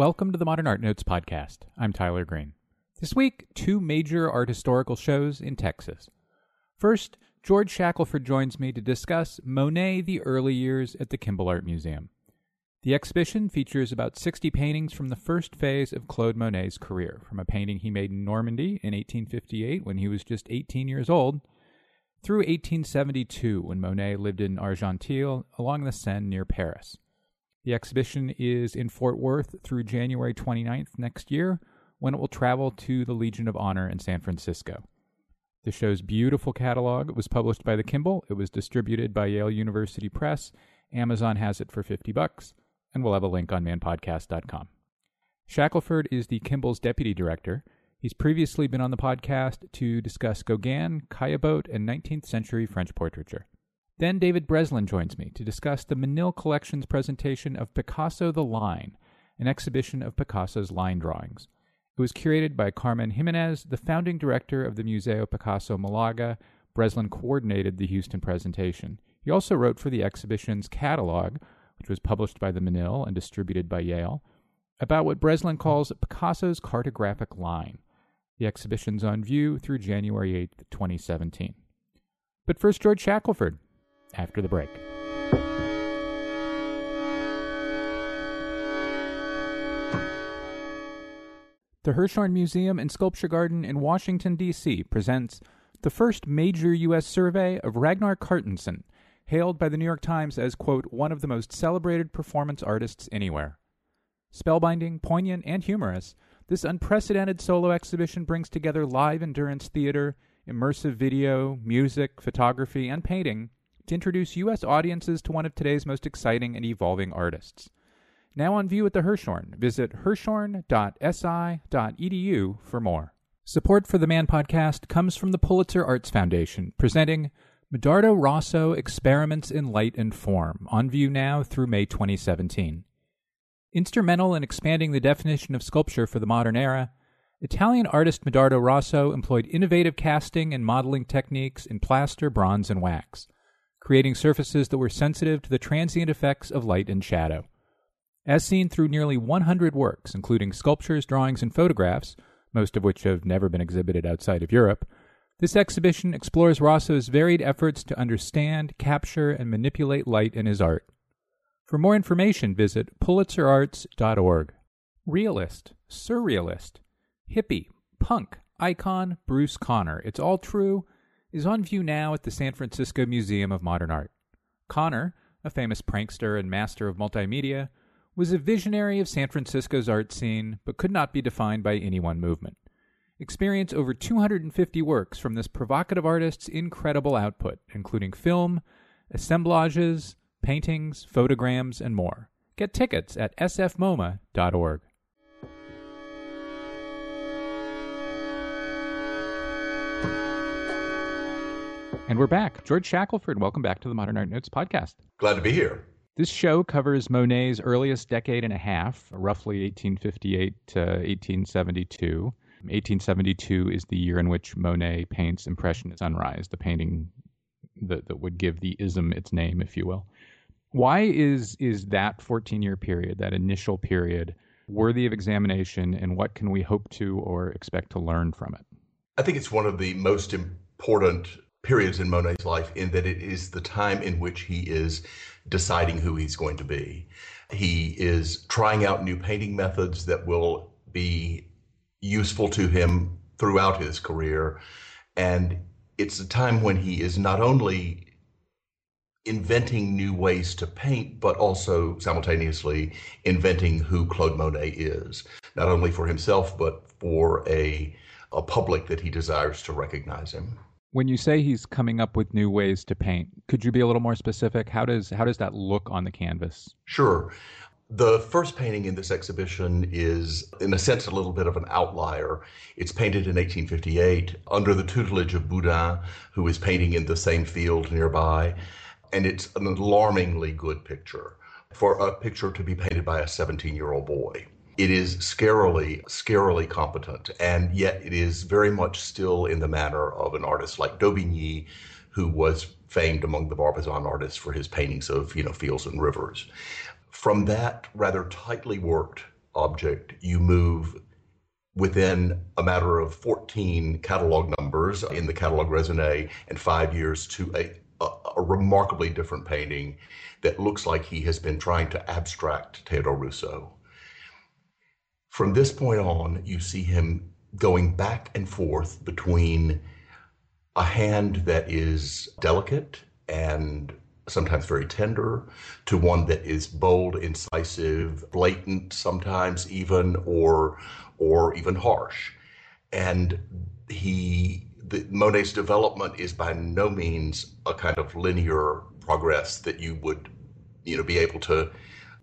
Welcome to the Modern Art Notes podcast. I'm Tyler Green. This week, two major art historical shows in Texas. First, George Shackelford joins me to discuss Monet the Early Years at the Kimbell Art Museum. The exhibition features about 60 paintings from the first phase of Claude Monet's career, from a painting he made in Normandy in 1858 when he was just 18 years old, through 1872 when Monet lived in Argenteuil along the Seine near Paris. The exhibition is in Fort Worth through January 29th next year, when it will travel to the Legion of Honor in San Francisco. The show's beautiful catalog was published by the Kimbell. It was distributed by Yale University Press. Amazon has it for 50 bucks, and we'll have a link on manpodcast.com. Shackelford is the Kimbell's deputy director. He's previously been on the podcast to discuss Gauguin, Caillebotte, and 19th century French portraiture. Then David Breslin joins me to discuss the Menil Collection's presentation of Picasso the Line, an exhibition of Picasso's line drawings. It was curated by Carmen Jimenez, the founding director of the Museo Picasso Malaga. Breslin coordinated the Houston presentation. He also wrote for the exhibition's catalog, which was published by the Menil and distributed by Yale, about what Breslin calls Picasso's cartographic line. The exhibition's on view through January 8, 2017. But first, George Shackelford after the break. The Hirshhorn Museum and Sculpture Garden in Washington, D.C. presents the first major U.S. survey of Ragnar Kjartansson, hailed by the New York Times as, quote, one of the most celebrated performance artists anywhere. Spellbinding, poignant, and humorous, this unprecedented solo exhibition brings together live endurance theater, immersive video, music, photography, and painting to introduce U.S. audiences to one of today's most exciting and evolving artists. Now on view at the Hirshhorn, visit hirshhorn.si.edu for more. Support for the Man podcast comes from the Pulitzer Arts Foundation, presenting Medardo Rosso Experiments in Light and Form, on view now through May 2017. Instrumental in expanding the definition of sculpture for the modern era, Italian artist Medardo Rosso employed innovative casting and modeling techniques in plaster, bronze, and wax creating surfaces that were sensitive to the transient effects of light and shadow. As seen through nearly 100 works, including sculptures, drawings, and photographs, most of which have never been exhibited outside of Europe, this exhibition explores Rosso's varied efforts to understand, capture, and manipulate light in his art. For more information, visit pulitzerarts.org. Realist, surrealist, hippie, punk, icon, Bruce Conner. It's all true is on view now at the San Francisco Museum of Modern Art. Conner, a famous prankster and master of multimedia, was a visionary of San Francisco's art scene, but could not be defined by any one movement. Experience over 250 works from this provocative artist's incredible output, including film, assemblages, paintings, photograms, and more. Get tickets at sfmoma.org. And we're back. George Shackelford, welcome back to the Modern Art Notes podcast. Glad to be here. This show covers Monet's earliest decade and a half, roughly 1858 to 1872. 1872 is the year in which Monet paints Impressionist Sunrise, the painting that, that would give the ism its name, if you will. Why is is that 14 year period, that initial period, worthy of examination, and what can we hope to or expect to learn from it? I think it's one of the most important periods in Monet's life in that it is the time in which he is deciding who he's going to be. He is trying out new painting methods that will be useful to him throughout his career. And it's a time when he is not only inventing new ways to paint, but also simultaneously inventing who Claude Monet is, not only for himself, but for a, a public that he desires to recognize him. When you say he's coming up with new ways to paint, could you be a little more specific? How does how does that look on the canvas? Sure. The first painting in this exhibition is, in a sense, a little bit of an outlier. It's painted in 1858 under the tutelage of Boudin, who is painting in the same field nearby. And it's an alarmingly good picture for a picture to be painted by a 17 year old boy it is scarily, scarily competent, and yet it is very much still in the manner of an artist like Daubigny, who was famed among the Barbizon artists for his paintings of, you know, fields and rivers. From that rather tightly worked object, you move within a matter of 14 catalog numbers in the catalog raisonné and five years to a, a, a, remarkably different painting that looks like he has been trying to abstract Theodore Rousseau. From this point on, you see him going back and forth between a hand that is delicate and sometimes very tender, to one that is bold, incisive, blatant, sometimes even, or or even harsh. And he, the, Monet's development is by no means a kind of linear progress that you would, you know, be able to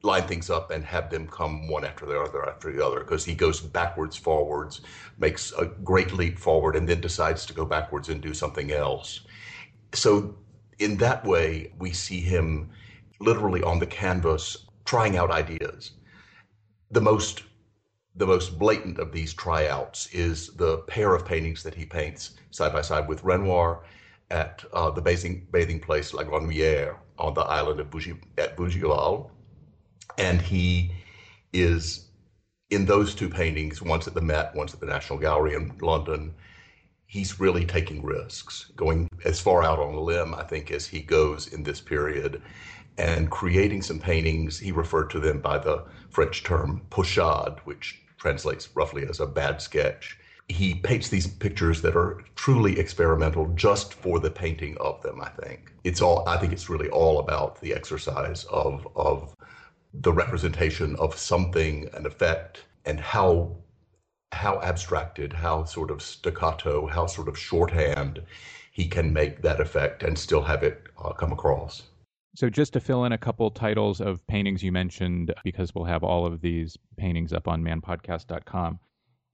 line things up and have them come one after the other after the other because he goes backwards forwards makes a great leap forward and then decides to go backwards and do something else so in that way, we see him literally on the canvas trying out ideas. The most the most blatant of these tryouts is the pair of paintings that he paints side by side with Renoir at uh, the bathing, bathing place La on the island of Bougie, at Bougival. And he is in those two paintings, once at the Met, once at the National Gallery in London, he's really taking risks, going as far out on a limb, I think, as he goes in this period, and creating some paintings. He referred to them by the French term pochade, which translates roughly as a bad sketch. He paints these pictures that are truly experimental just for the painting of them, I think. It's all I think it's really all about the exercise of of the representation of something, an effect, and how how abstracted, how sort of staccato, how sort of shorthand he can make that effect and still have it uh, come across. So, just to fill in a couple titles of paintings you mentioned, because we'll have all of these paintings up on manpodcast.com.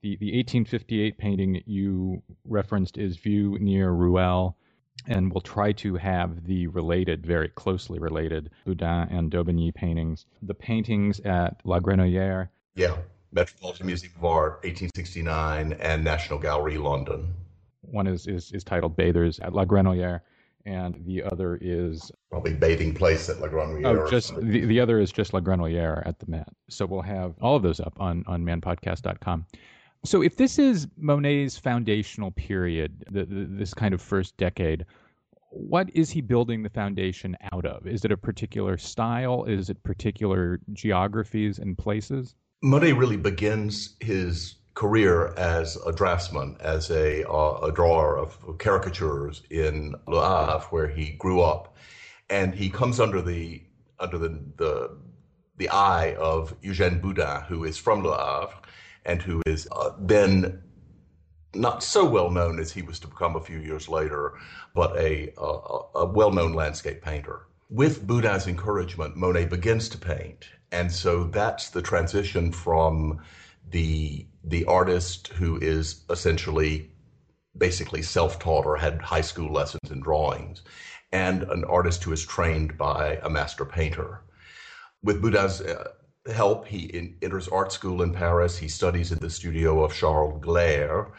The, the 1858 painting you referenced is View near Rouelles, and we'll try to have the related, very closely related, Boudin and Daubigny paintings. The paintings at La Grenouillère. Yeah. Metropolitan Museum of Art, 1869, and National Gallery, London. One is, is, is titled Bathers at La Grenouillère, and the other is probably bathing place at La Grenouillère. Oh, just the, the other is just La Grenouillère at the Met. So we'll have all of those up on on manpodcast.com. So if this is Monet's foundational period, the, the, this kind of first decade, what is he building the foundation out of? Is it a particular style? Is it particular geographies and places? Monet really begins his career as a draftsman, as a, uh, a drawer of caricatures in Le Havre, where he grew up, and he comes under the under the the, the eye of Eugène Boudin, who is from Le Havre, and who is uh, then not so well known as he was to become a few years later, but a, a, a well known landscape painter. With Boudin's encouragement, Monet begins to paint, and so that's the transition from the the artist who is essentially basically self-taught or had high school lessons in drawings and an artist who is trained by a master painter with Boudin's uh, help. He in, enters art school in paris. He studies in the studio of charles Gleyre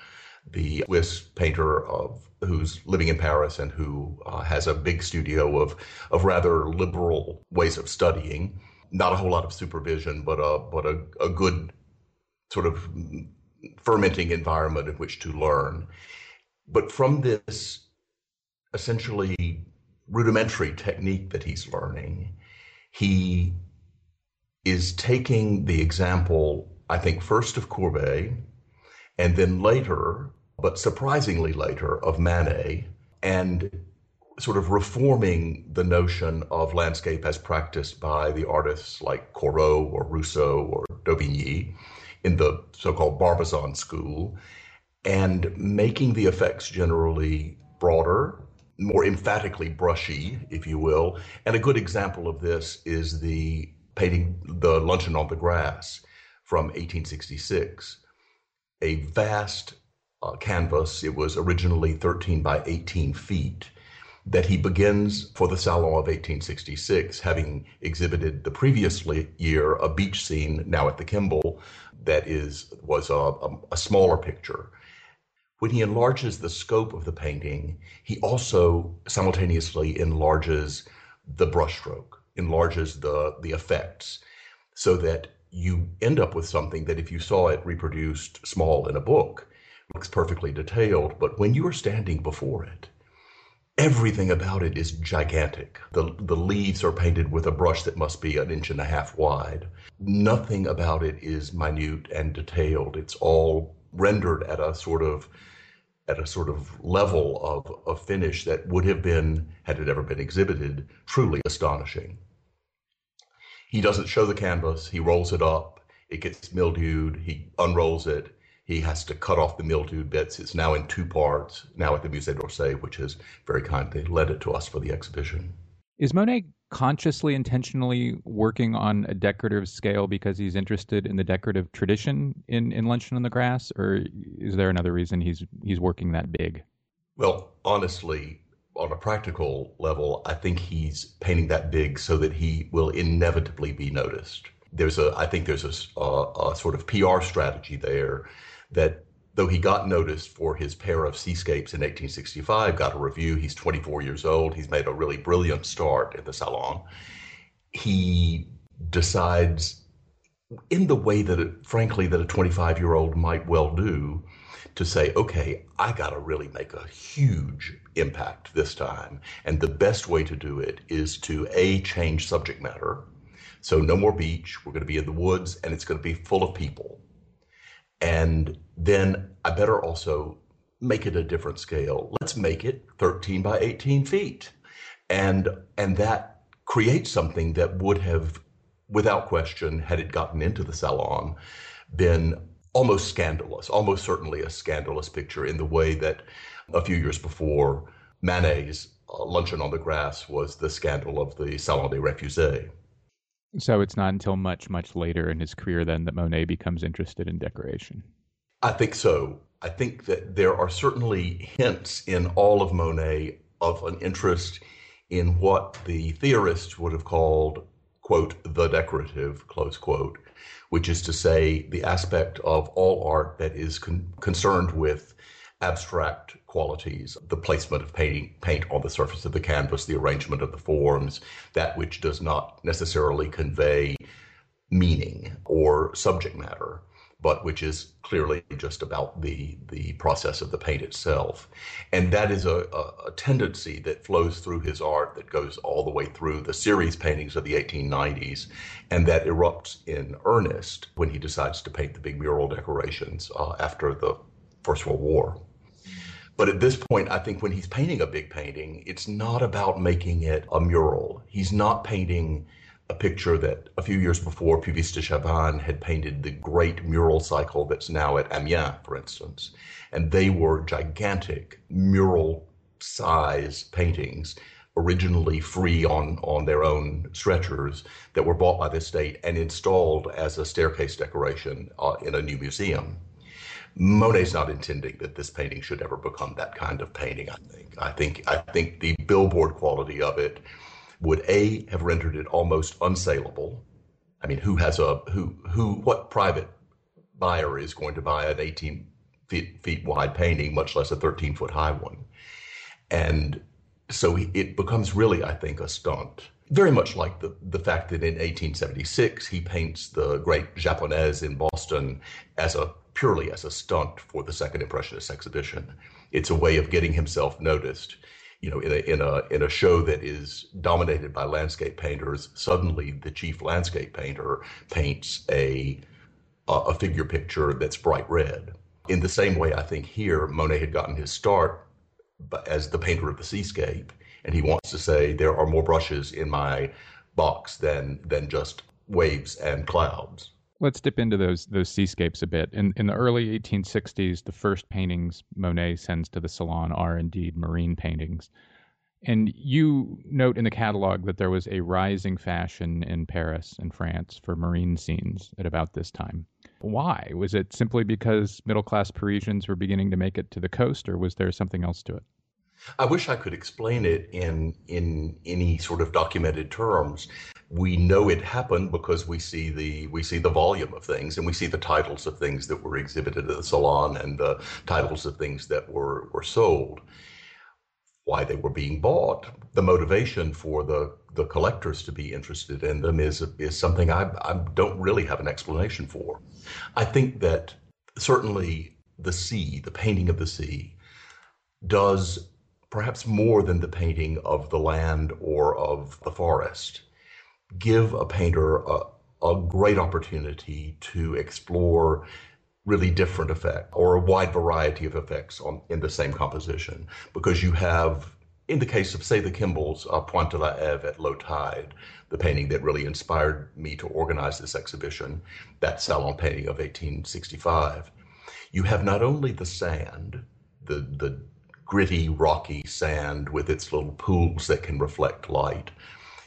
the swiss painter of who's living in paris and who uh, has a big studio of of rather liberal ways of studying. Not a whole lot of supervision, but a but a, a good sort of fermenting environment in which to learn. But from this essentially rudimentary technique that he's learning, he is taking the example, I think, first of Courbet, and then later, but surprisingly later, of Manet, and sort of reforming the notion of landscape as practiced by the artists like Corot or Rousseau or Daubigny in the so-called Barbizon school, and making the effects generally broader, more emphatically brushy, if you will. And a good example of this is the painting The Luncheon on the Grass from 1866, a vast uh, canvas. It was originally 13 by 18 feet that he begins for the Salon of 1866, having exhibited the previous year a beach scene, now at the Kimbell, that is was a, a, a smaller picture. When he enlarges the scope of the painting, he also simultaneously enlarges the brushstroke, enlarges the the effects, so that you end up with something that if you saw it reproduced small in a book, looks perfectly detailed, but when you are standing before it, everything about it is gigantic. The, the leaves are painted with a brush that must be an inch and a half wide. Nothing about it is minute and detailed. It's all rendered at a sort of at a sort of level of, of finish that would have been, had it ever been exhibited, truly astonishing. He doesn't show the canvas, he rolls it up, it gets mildewed, he unrolls it, he has to cut off the mildewed bits. It's now in two parts, now at the Musée d'Orsay, which has very kindly lent it to us for the exhibition. Is Monet consciously, intentionally working on a decorative scale because he's interested in the decorative tradition in, in Luncheon on the Grass, or is there another reason he's he's working that big? Well, honestly, on a practical level, I think he's painting that big so that he will inevitably be noticed. There's a, I think there's a, a, a sort of PR strategy there that though he got noticed for his pair of seascapes in 1865, got a review. He's 24 years old. He's made a really brilliant start in the salon. He decides, in the way that, it, frankly, that a 25 year old might well do, to say, okay, I got to really make a huge impact this time. And the best way to do it is to A, change subject matter. So, no more beach. We're going to be in the woods and it's going to be full of people and then I better also make it a different scale. Let's make it 13 by 18 feet. And and that creates something that would have, without question, had it gotten into the salon, been almost scandalous, almost certainly a scandalous picture in the way that a few years before Manet's uh, Luncheon on the Grass was the scandal of the Salon des Refusés. So it's not until much, much later in his career then that Monet becomes interested in decoration. I think so. I think that there are certainly hints in all of Monet of an interest in what the theorists would have called, quote, the decorative, close quote, which is to say the aspect of all art that is con- concerned with abstract qualities, the placement of painting, paint on the surface of the canvas, the arrangement of the forms, that which does not necessarily convey meaning or subject matter, but which is clearly just about the, the process of the paint itself. And that is a, a, tendency that flows through his art that goes all the way through the series paintings of the 1890s and that erupts in earnest when he decides to paint the big mural decorations uh, after the First World War. But at this point, I think when he's painting a big painting, it's not about making it a mural. He's not painting a picture that a few years before Puvis de Chavannes had painted the great mural cycle that's now at Amiens, for instance. And they were gigantic mural size paintings, originally free on, on their own stretchers, that were bought by the state and installed as a staircase decoration uh, in a new museum. Monet's not intending that this painting should ever become that kind of painting. I think. I think. I think the billboard quality of it would a have rendered it almost unsaleable. I mean, who has a who who what private buyer is going to buy an 18 feet, feet wide painting, much less a 13 foot high one? And so it becomes really, I think, a stunt. Very much like the, the fact that in 1876 he paints the great Japonaise in Boston as a purely as a stunt for the Second Impressionist exhibition. It's a way of getting himself noticed. You know, in a in a in a show that is dominated by landscape painters, suddenly the chief landscape painter paints a a figure picture that's bright red. In the same way, I think here Monet had gotten his start as the painter of the seascape, and he wants to say there are more brushes in my box than than just waves and clouds. Let's dip into those those seascapes a bit. In in the early 1860s, the first paintings Monet sends to the Salon are indeed marine paintings. And you note in the catalog that there was a rising fashion in Paris and France for marine scenes at about this time. Why? Was it simply because middle class Parisians were beginning to make it to the coast, or was there something else to it? I wish I could explain it in in any sort of documented terms we know it happened because we see the we see the volume of things and we see the titles of things that were exhibited at the salon and the titles of things that were were sold. why they were being bought. The motivation for the, the collectors to be interested in them is, is something I, I don't really have an explanation for. I think that certainly the sea, the painting of the sea, does perhaps more than the painting of the land or of the forest, give a painter a, a great opportunity to explore really different effect or a wide variety of effects on in the same composition. Because you have in the case of say the Kimbells uh, Pointe de la Hève at low tide the painting that really inspired me to organize this exhibition that salon painting of 1865 you have not only the sand the the gritty rocky sand with its little pools that can reflect light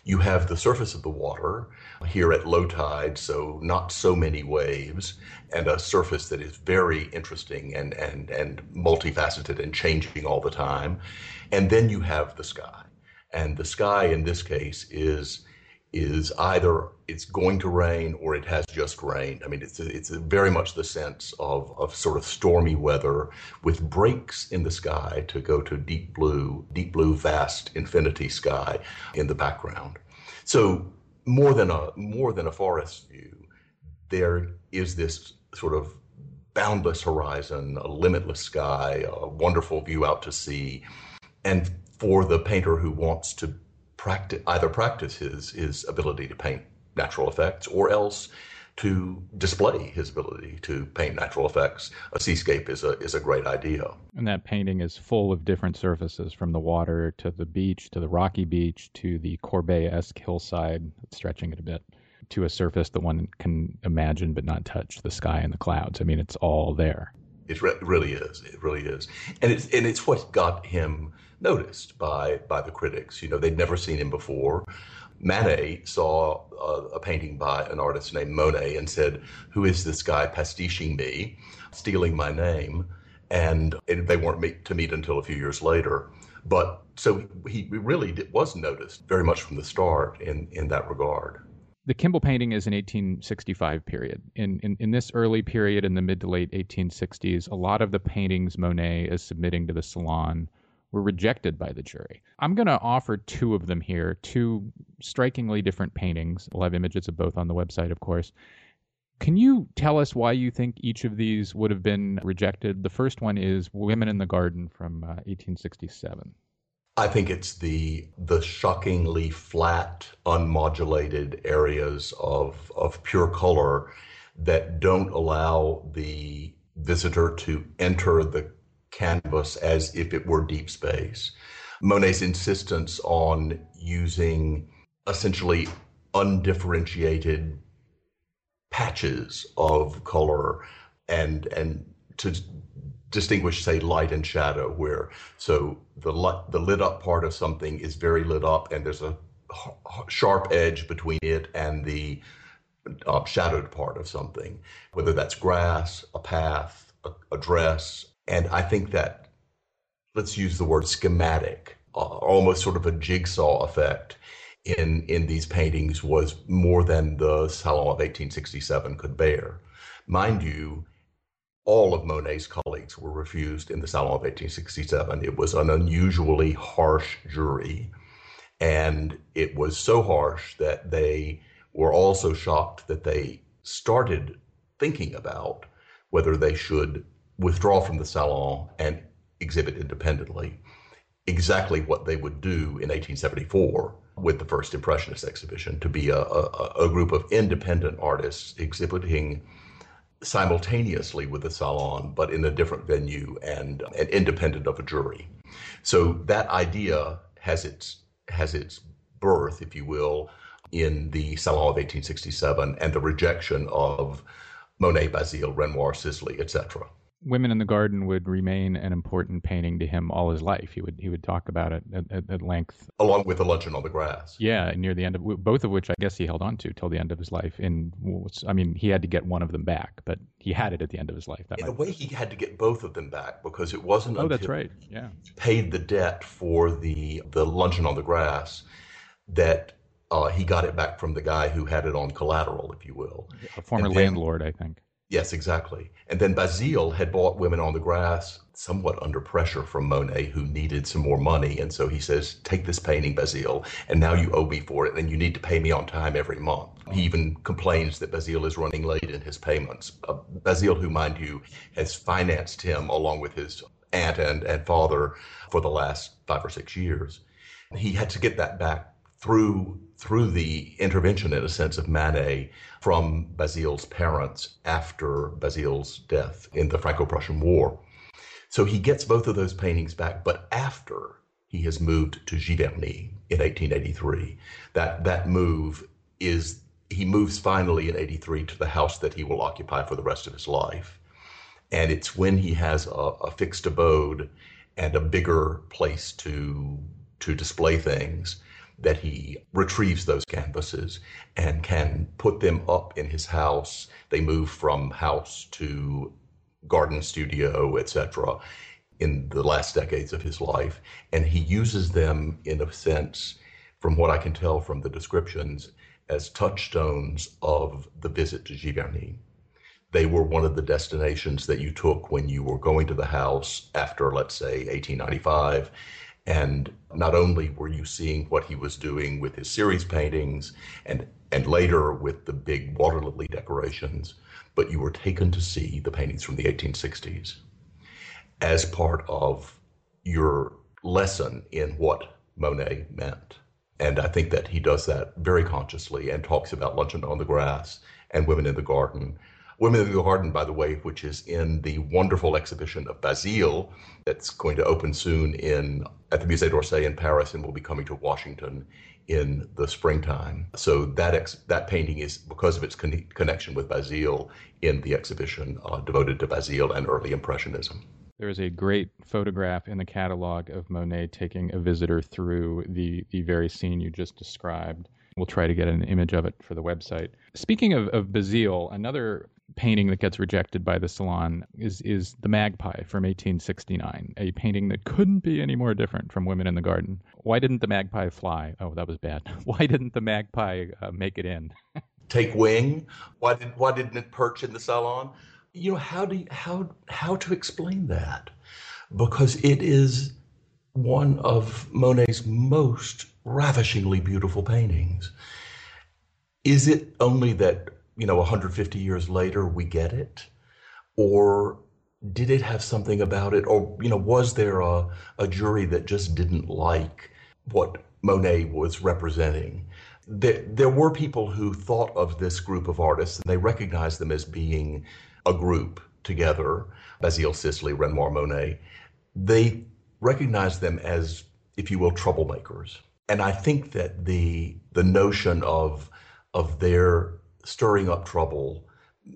you have the surface of the water here at low tide, so not so many waves, and a surface that is very interesting and, and, and multifaceted and changing all the time. And then you have the sky. And the sky in this case is is either it's going to rain or it has just rained. I mean, it's it's very much the sense of, of sort of stormy weather with breaks in the sky to go to deep blue, deep blue, vast infinity sky in the background. So more than a more than a forest view, there is this sort of boundless horizon, a limitless sky, a wonderful view out to sea, and for the painter who wants to practice either practice his his ability to paint natural effects or else to display his ability to paint natural effects. A seascape is a is a great idea. And that painting is full of different surfaces, from the water to the beach to the rocky beach to the Courbet-esque hillside, stretching it a bit, to a surface that one can imagine but not touch, the sky and the clouds. I mean, it's all there. It re- really is. It really is, and it's and it's what got him noticed by by the critics. You know, they'd never seen him before. Manet saw a, a, painting by an artist named Monet and said, Who is this guy pastiching me, stealing my name? And it, they weren't meet, to meet until a few years later. But so he really did, was noticed very much from the start in, in that regard. The Kimbell painting is an 1865 period. In, in, in this early period, in the mid to late 1860s, a lot of the paintings Monet is submitting to the Salon were rejected by the jury. I'm going to offer two of them here, two strikingly different paintings. We'll have images of both on the website, of course. Can you tell us why you think each of these would have been rejected? The first one is Women in the Garden from uh, 1867. I think it's the the shockingly flat, unmodulated areas of of pure color that don't allow the visitor to enter the canvas as if it were deep space. Monet's insistence on using essentially undifferentiated patches of color and and to distinguish say light and shadow where so the light, the lit up part of something is very lit up and there's a sharp edge between it and the uh, shadowed part of something whether that's grass a path a, a dress and I think that, let's use the word schematic, uh, almost sort of a jigsaw effect in, in these paintings was more than the Salon of 1867 could bear. Mind you, all of Monet's colleagues were refused in the Salon of 1867. It was an unusually harsh jury. And it was so harsh that they were also shocked that they started thinking about whether they should withdraw from the salon and exhibit independently exactly what they would do in 1874 with the first Impressionist exhibition to be a, a, a group of independent artists exhibiting simultaneously with the salon, but in a different venue and, and independent of a jury. So that idea has its has its birth, if you will, in the Salon of 1867 and the rejection of Monet, Bazille, Renoir, Sisley, etc. Women in the Garden would remain an important painting to him all his life. He would he would talk about it at, at, at length, along with the Luncheon on the Grass. Yeah, near the end of both of which I guess he held on to till the end of his life. In I mean, he had to get one of them back, but he had it at the end of his life. That in a way, he had to get both of them back because it wasn't. Oh, that's right. Yeah, paid the debt for the the Luncheon on the Grass that uh, he got it back from the guy who had it on collateral, if you will. A former then, landlord, I think. Yes, exactly. And then Bazille had bought Women on the Grass somewhat under pressure from Monet, who needed some more money. And so he says, Take this painting, Bazille, and now you owe me for it, and you need to pay me on time every month. He even complains that Bazille is running late in his payments. Uh, Bazille, who, mind you, has financed him along with his aunt and, and father for the last five or six years. He had to get that back through through the intervention, in a sense, of Manet from Bazille's parents after Bazille's death in the Franco-Prussian War. So he gets both of those paintings back, but after he has moved to Giverny in 1883. That that move is he moves finally in 83 to the house that he will occupy for the rest of his life. And it's when he has a, a fixed abode and a bigger place to to display things that he retrieves those canvases and can put them up in his house. They move from house to garden studio, etc., in the last decades of his life. And he uses them, in a sense, from what I can tell from the descriptions, as touchstones of the visit to Giverny. They were one of the destinations that you took when you were going to the house after, let's say, 1895 and not only were you seeing what he was doing with his series paintings and, and later with the big water lily decorations, but you were taken to see the paintings from the 1860s as part of your lesson in what Monet meant. And I think that he does that very consciously and talks about Luncheon on the Grass and Women in the Garden Women in the Garden, by the way, which is in the wonderful exhibition of Bazille that's going to open soon in at the Musée d'Orsay in Paris and will be coming to Washington in the springtime. So that ex- that painting is because of its con- connection with Bazille in the exhibition uh, devoted to Bazille and early Impressionism. There is a great photograph in the catalog of Monet taking a visitor through the the very scene you just described. We'll try to get an image of it for the website. Speaking of, of Bazille, another painting that gets rejected by the Salon is is the Magpie from 1869, a painting that couldn't be any more different from Women in the Garden. Why didn't the magpie fly? Oh, that was bad. Why didn't the magpie uh, make it in? Take wing? Why did why didn't it perch in the salon? You know how do you, how how to explain that? Because it is one of Monet's most ravishingly beautiful paintings. Is it only that you know 150 years later we get it? Or did it have something about it? Or you know was there a, a jury that just didn't like what monet was representing? There, there were people who thought of this group of artists and they recognized them as being a group together bazille sisley renoir monet. They recognized them as if you will troublemakers. And i think that the the notion of of their stirring up trouble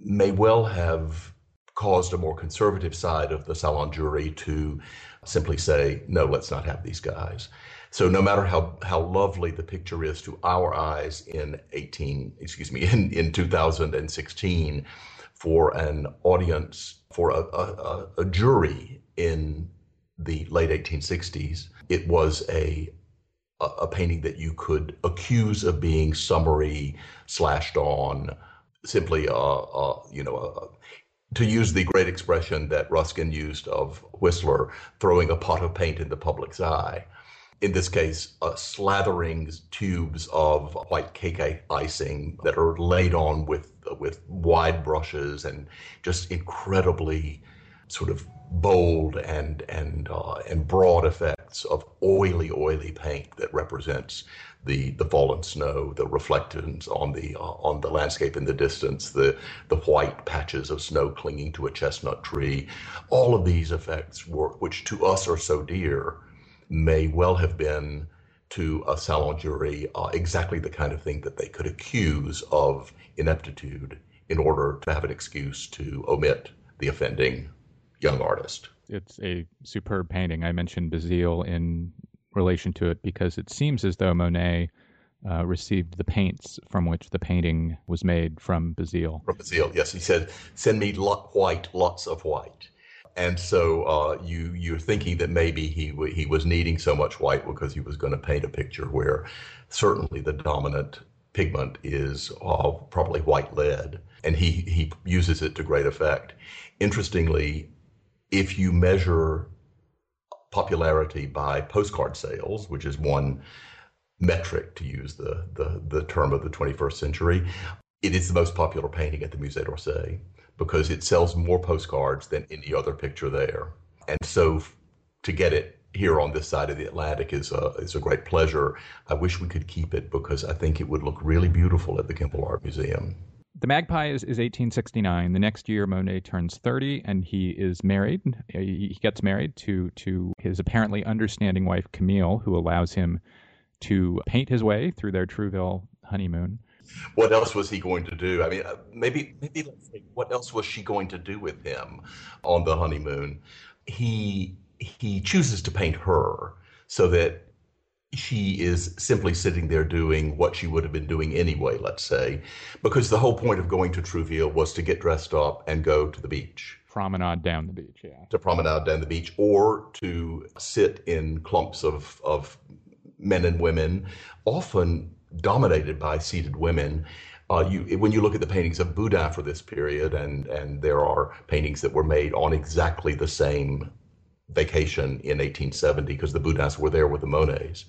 may well have caused a more conservative side of the Salon jury to simply say, no, let's not have these guys. So no matter how, how lovely the picture is to our eyes in 18, excuse me, in, in 2016, for an audience, for a, a, a jury in the late 1860s, it was a a, painting that you could accuse of being summary, slashed on, simply, uh, uh, you know, uh, to use the great expression that Ruskin used of Whistler, throwing a pot of paint in the public's eye. In this case, uh, slathering tubes of white cake icing that are laid on with with wide brushes and just incredibly sort of bold and and uh, and broad effects of oily, oily paint that represents the the fallen snow, the reflections on the uh, on the landscape in the distance, the the white patches of snow clinging to a chestnut tree. All of these effects, were, which to us are so dear, may well have been to a salon jury uh, exactly the kind of thing that they could accuse of ineptitude in order to have an excuse to omit the offending young artist. It's a superb painting. I mentioned Bazille in relation to it because it seems as though Monet uh, received the paints from which the painting was made from Bazille. From Bazille, yes. He said, "Send me lot white, lots of white." And so uh, you you're thinking that maybe he he was needing so much white because he was going to paint a picture where certainly the dominant pigment is uh, probably white lead, and he, he uses it to great effect. Interestingly, if you measure popularity by postcard sales, which is one metric to use the, the, the term of the 21st century, it is the most popular painting at the Musée d'Orsay because it sells more postcards than any other picture there. And so to get it here on this side of the Atlantic is a, is a great pleasure. I wish we could keep it because I think it would look really beautiful at the Kimbell Art Museum. The Magpie is, is 1869. The next year, Monet turns 30, and he is married. He gets married to to his apparently understanding wife Camille, who allows him to paint his way through their Trouville honeymoon. What else was he going to do? I mean, uh, maybe maybe what else was she going to do with him on the honeymoon? He he chooses to paint her so that she is simply sitting there doing what she would have been doing anyway, let's say, because the whole point of going to Trouville was to get dressed up and go to the beach. Promenade down the beach, yeah. To promenade down the beach or to sit in clumps of, of men and women, often dominated by seated women. Uh, you, when you look at the paintings of Boudin for this period, and, and there are paintings that were made on exactly the same vacation in 1870 because the Boudins were there with the Monets.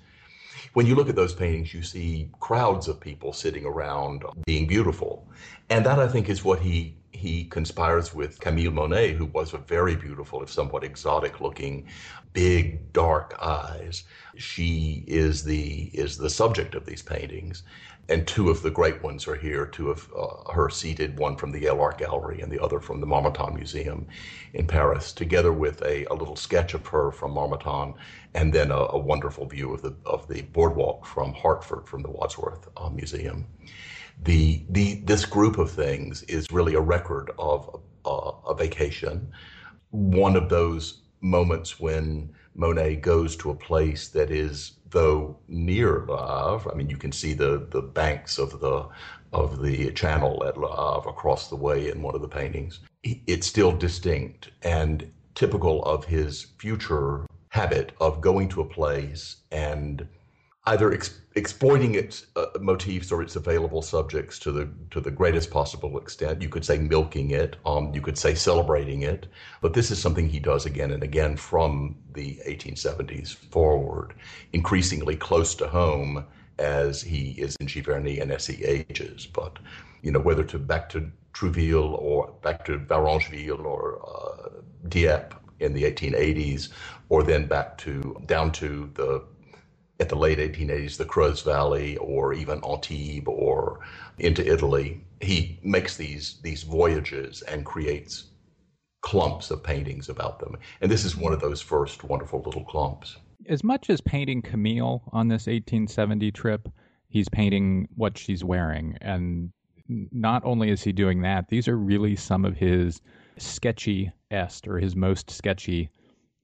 When you look at those paintings, you see crowds of people sitting around being beautiful. And that, I think, is what he he conspires with Camille Monet, who was a very beautiful, if somewhat exotic looking, big dark eyes. She is the is the subject of these paintings, and two of the great ones are here. Two of uh, her seated, one from the Yale Art Gallery and the other from the Marmottan Museum in Paris, together with a, a little sketch of her from Marmottan, and then a, a, wonderful view of the of the boardwalk from Hartford from the Wadsworth uh, Museum. The the this group of things is really a record of uh, a vacation. One of those moments when Monet goes to a place that is though near Le Havre. I mean, you can see the the banks of the of the channel at Le Havre across the way in one of the paintings. It's still distinct and typical of his future habit of going to a place and either ex- exploiting its uh, motifs or its available subjects to the to the greatest possible extent. You could say milking it. Um, you could say celebrating it. But this is something he does again and again from the 1870s forward, increasingly close to home as he is in Giverny and as he ages. But you know whether to back to Trouville or back to Varengeville or uh, Dieppe in the 1880s, or then back to down to the at the late 1880s, the Creuse Valley or even Antibes or into Italy. He makes these these voyages and creates clumps of paintings about them. And this is one of those first wonderful little clumps. As much as painting Camille on this 1870 trip, he's painting what she's wearing. And not only is he doing that, these are really some of his sketchy est or his most sketchy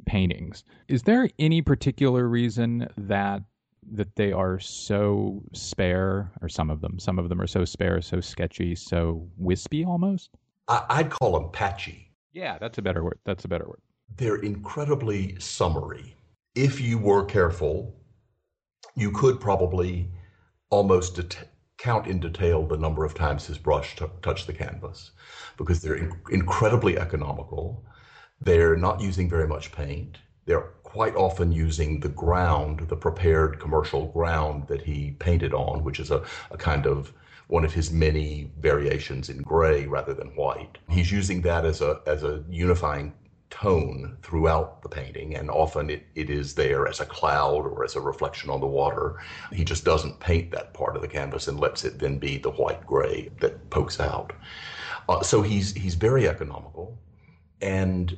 paintings. Is there any particular reason that that they are so spare, or some of them, some of them are so spare, so sketchy, so wispy almost? I'd call them patchy. Yeah, that's a better word. That's a better word. They're incredibly summary. If you were careful, you could probably almost det- count in detail the number of times his brush t- touched the canvas because they're in- incredibly economical. They're not using very much paint. They're quite often using the ground, the prepared commercial ground that he painted on, which is a, a kind of one of his many variations in gray rather than white. He's using that as a as a unifying tone throughout the painting, and often it, it is there as a cloud or as a reflection on the water. He just doesn't paint that part of the canvas and lets it then be the white gray that pokes out. Uh, so he's he's very economical, and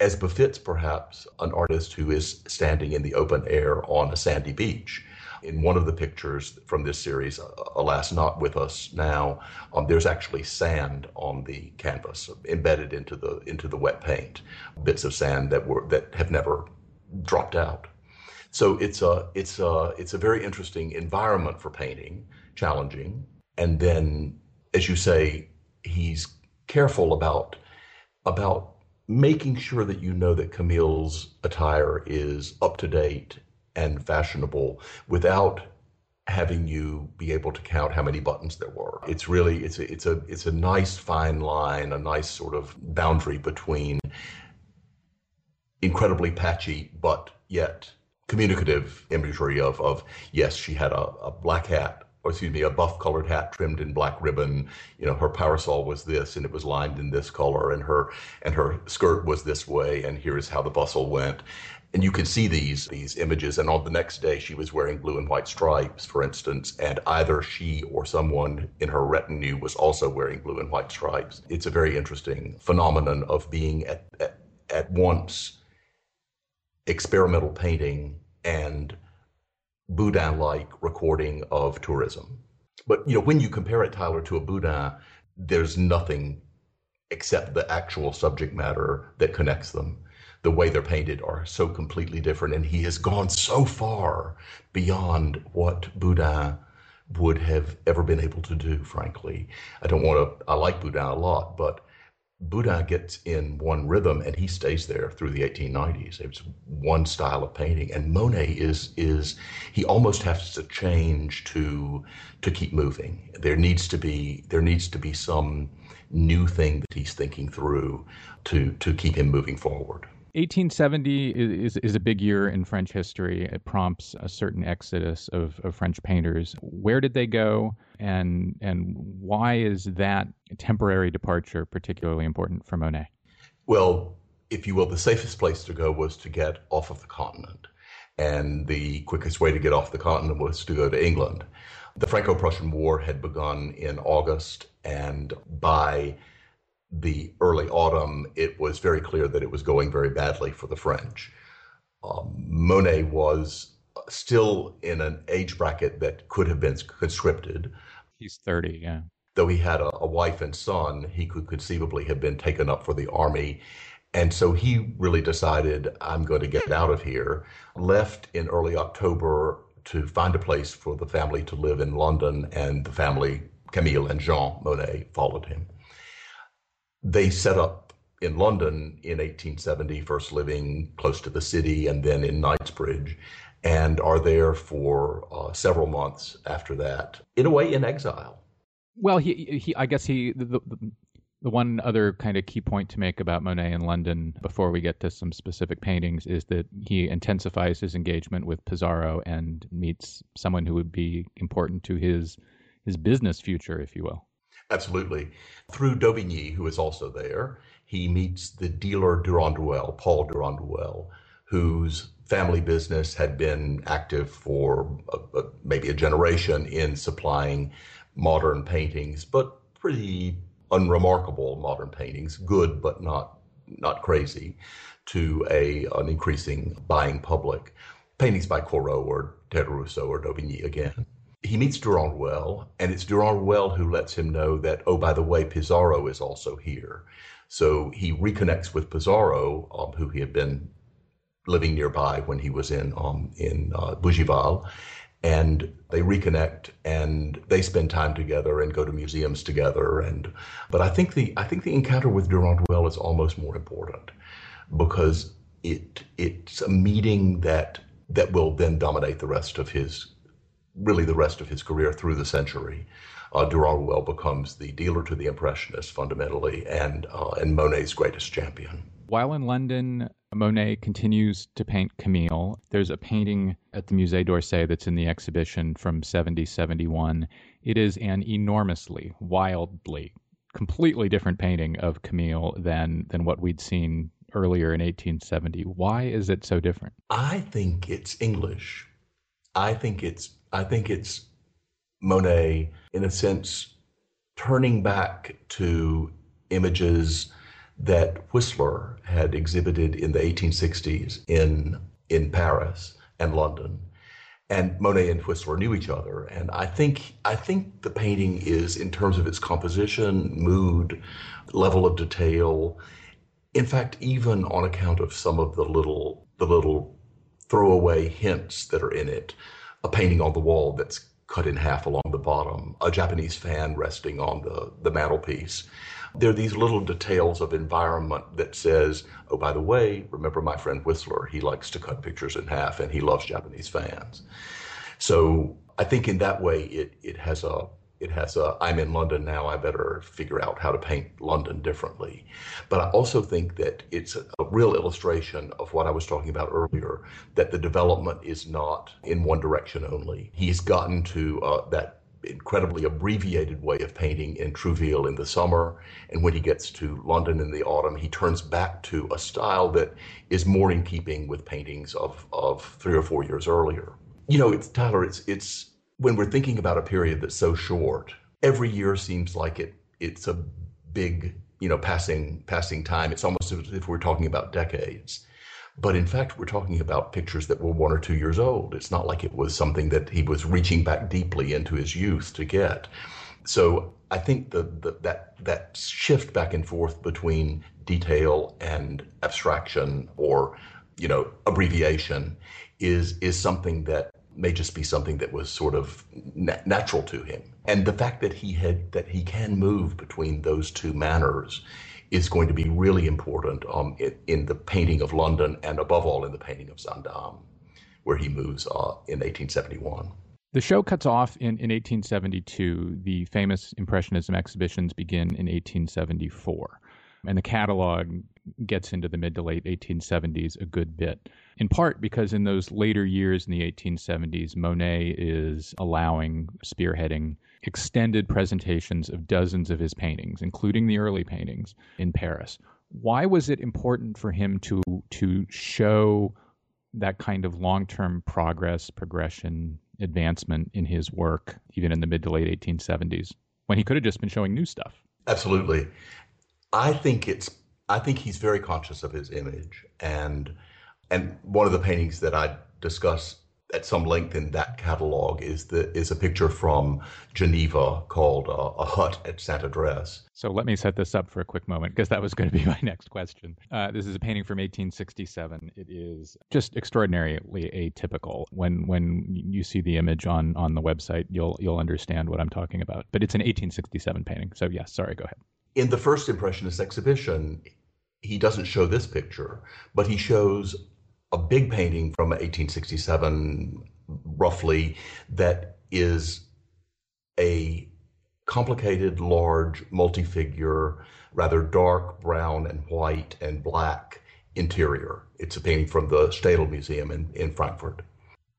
as befits perhaps an artist who is standing in the open air on a sandy beach. In one of the pictures from this series, uh, alas, not with us now, um, there's actually sand on the canvas embedded into the into the wet paint, bits of sand that were that have never dropped out. So it's a it's a it's a very interesting environment for painting, challenging, and then, as you say, he's careful about about making sure that you know that Camille's attire is up to date and fashionable without having you be able to count how many buttons there were. It's really it's a it's a it's a nice fine line, a nice sort of boundary between incredibly patchy but yet communicative imagery of of yes, she had a, a black hat or excuse me, a buff colored hat trimmed in black ribbon. You know, her parasol was this and it was lined in this color and her and her skirt was this way and here's how the bustle went and you can see these these images. And on the next day she was wearing blue and white stripes for instance. And either she or someone in her retinue was also wearing blue and white stripes. It's a very interesting phenomenon of being at at, at once experimental painting and Boudin like recording of tourism. But you know when you compare it Tyler to a Boudin there's nothing except the actual subject matter that connects them the way they're painted are so completely different. And he has gone so far beyond what Boudin would have ever been able to do, frankly. I don't want to, I like Boudin a lot, but Boudin gets in one rhythm and he stays there through the 1890s. It's one style of painting, and Monet is is he almost has to change to to keep moving. There needs to be there needs to be some new thing that he's thinking through to to keep him moving forward. 1870 is, is a big year in French history. It prompts a certain exodus of, of French painters. Where did they go, and and why is that temporary departure particularly important for Monet? Well, if you will, the safest place to go was to get off of the continent, and the quickest way to get off the continent was to go to England. The Franco-Prussian War had begun in August, and by the early autumn, it was very clear that it was going very badly for the French. Um, Monet was still in an age bracket that could have been conscripted. He's 30, yeah. Though he had a, a wife and son, he could conceivably have been taken up for the army. And so he really decided, I'm going to get out of here. Left in early October to find a place for the family to live in London, and the family, Camille and Jean Monet, followed him they set up in London in 1870, first living close to the city and then in Knightsbridge, and are there for uh, several months after that, in a way, in exile. Well, he, he I guess he, the, the, the one other kind of key point to make about Monet in London before we get to some specific paintings is that he intensifies his engagement with Pissarro and meets someone who would be important to his his business future, if you will. Absolutely. Through Daubigny, who is also there, he meets the dealer Durand-Ruel, Paul Durand-Ruel, whose family business had been active for a, a, maybe a generation in supplying modern paintings, but pretty unremarkable modern paintings, good but not not crazy, to a an increasing buying public. Paintings by Corot or Rousseau or Daubigny again he meets Durand-Ruel, and it's Durand-Ruel who lets him know that, oh, by the way, Pissarro is also here. So he reconnects with Pissarro, um, who he had been living nearby when he was in um, in uh, Bougival, and they reconnect and they spend time together and go to museums together. And but I think the I think the encounter with Durand-Ruel is almost more important because it it's a meeting that that will then dominate the rest of his really the rest of his career through the century. Uh, Durand-Ruel becomes the dealer to the Impressionists fundamentally, and uh, and Monet's greatest champion. While in London, Monet continues to paint Camille. There's a painting at the Musée d'Orsay that's in the exhibition from 70 71. It is an enormously, wildly, completely different painting of Camille than than what we'd seen earlier in 1870. Why is it so different? I think it's English. I think it's I think it's Monet, in a sense, turning back to images that Whistler had exhibited in the 1860s in in Paris and London. And Monet and Whistler knew each other. And I think I think the painting is, in terms of its composition, mood, level of detail, in fact, even on account of some of the little the little throwaway hints that are in it, a painting on the wall that's cut in half along the bottom, a Japanese fan resting on the, the mantelpiece. There are these little details of environment that says, oh, by the way, remember my friend Whistler, he likes to cut pictures in half and he loves Japanese fans. So I think in that way it it has a it has a I'm in London now, I better figure out how to paint London differently. But I also think that it's a, real illustration of what I was talking about earlier that the development is not in one direction only. He's gotten to uh, that incredibly abbreviated way of painting in Trouville in the summer. And when he gets to London in the autumn, he turns back to a style that is more in keeping with paintings of, of three or four years earlier. You know, it's Tyler, it's it's when we're thinking about a period that's so short, every year seems like it it's a big, you know, passing passing time. It's almost as if we're talking about decades. But in fact, we're talking about pictures that were one or two years old. It's not like it was something that he was reaching back deeply into his youth to get. So I think the, the, that that shift back and forth between detail and abstraction or you know abbreviation is is something that may just be something that was sort of na- natural to him. And the fact that he had that he can move between those two manners is going to be really important um, in, in, the painting of London and above all in the painting of Zaandam, where he moves uh, in 1871. The show cuts off in, in 1872. The famous Impressionism exhibitions begin in 1874. And the catalog gets into the mid to late 1870s a good bit in part because in those later years in the 1870s, Monet is allowing, spearheading extended presentations of dozens of his paintings, including the early paintings in Paris. Why was it important for him to to show that kind of long-term progress, progression, advancement in his work, even in the mid to late 1870s, when he could have just been showing new stuff? Absolutely. I think it's I think he's very conscious of his image and and one of the paintings that I discuss at some length in that catalog is the is a picture from Geneva called uh, a hut at Saint Adresse. So let me set this up for a quick moment because that was going to be my next question. Uh, this is a painting from 1867. It is just extraordinarily atypical. When when you see the image on on the website, you'll you'll understand what I'm talking about. But it's an 1867 painting. So yes, sorry, go ahead. In the first Impressionist exhibition, he doesn't show this picture, but he shows a big painting from 1867, roughly, that is a complicated, large, multi figure, rather dark brown and white and black interior. It's a painting from the Städel Museum in, in Frankfurt.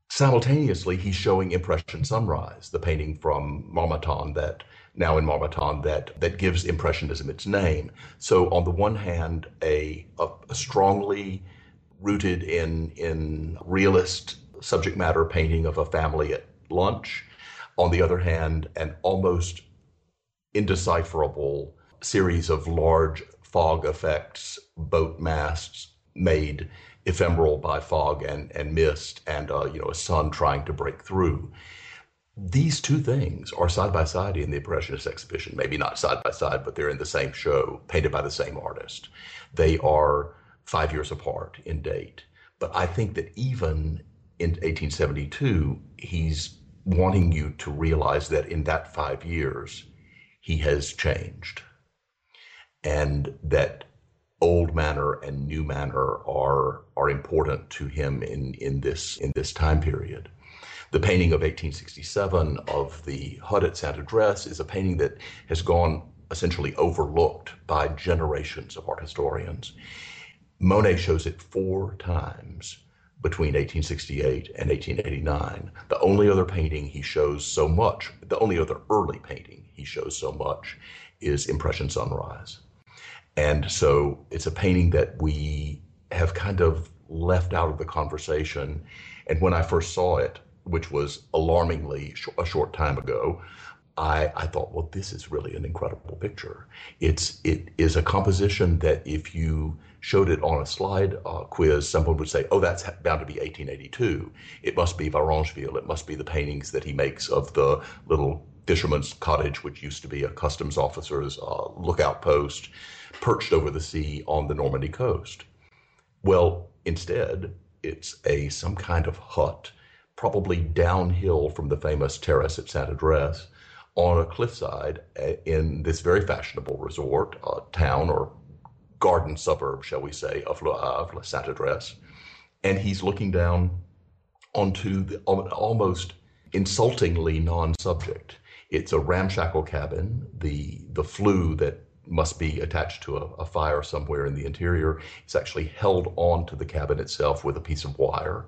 Simultaneously, he's showing Impression Sunrise, the painting from Marmottan that now in Marmottan that that gives Impressionism its name. So on the one hand, a, a, a strongly rooted in in realist subject matter painting of a family at lunch. On the other hand, an almost indecipherable series of large fog effects, boat masts made ephemeral by fog and, and mist, and uh, you know a sun trying to break through. These two things are side by side in the Impressionist exhibition. Maybe not side by side, but they're in the same show, painted by the same artist. They are five years apart in date. But I think that even in 1872, he's wanting you to realize that in that five years, he has changed. And that old manner and new manner are are important to him in, in this in this time period. The painting of 1867 of the hut at Saint Adresse is a painting that has gone essentially overlooked by generations of art historians. Monet shows it four times between 1868 and 1889. The only other painting he shows so much, the only other early painting he shows so much is Impression Sunrise. And so it's a painting that we have kind of left out of the conversation. And when I first saw it, which was alarmingly sh- a short time ago, I, I thought, well, this is really an incredible picture. It's it is a composition that if you showed it on a slide uh, quiz, someone would say, oh, that's bound to be 1882. It must be Varengeville. It must be the paintings that he makes of the little fisherman's cottage, which used to be a customs officer's uh, lookout post perched over the sea on the Normandy coast. Well, instead, it's a some kind of hut, probably downhill from the famous terrace at Saint Adresse, on a cliffside uh, in this very fashionable resort, uh, town, or garden suburb, shall we say, of Le Havre, Saint Adresse, and he's looking down onto the almost insultingly non-subject. It's a ramshackle cabin. The the flue that must be attached to a, a, fire somewhere in the interior. is actually held onto the cabin itself with a piece of wire.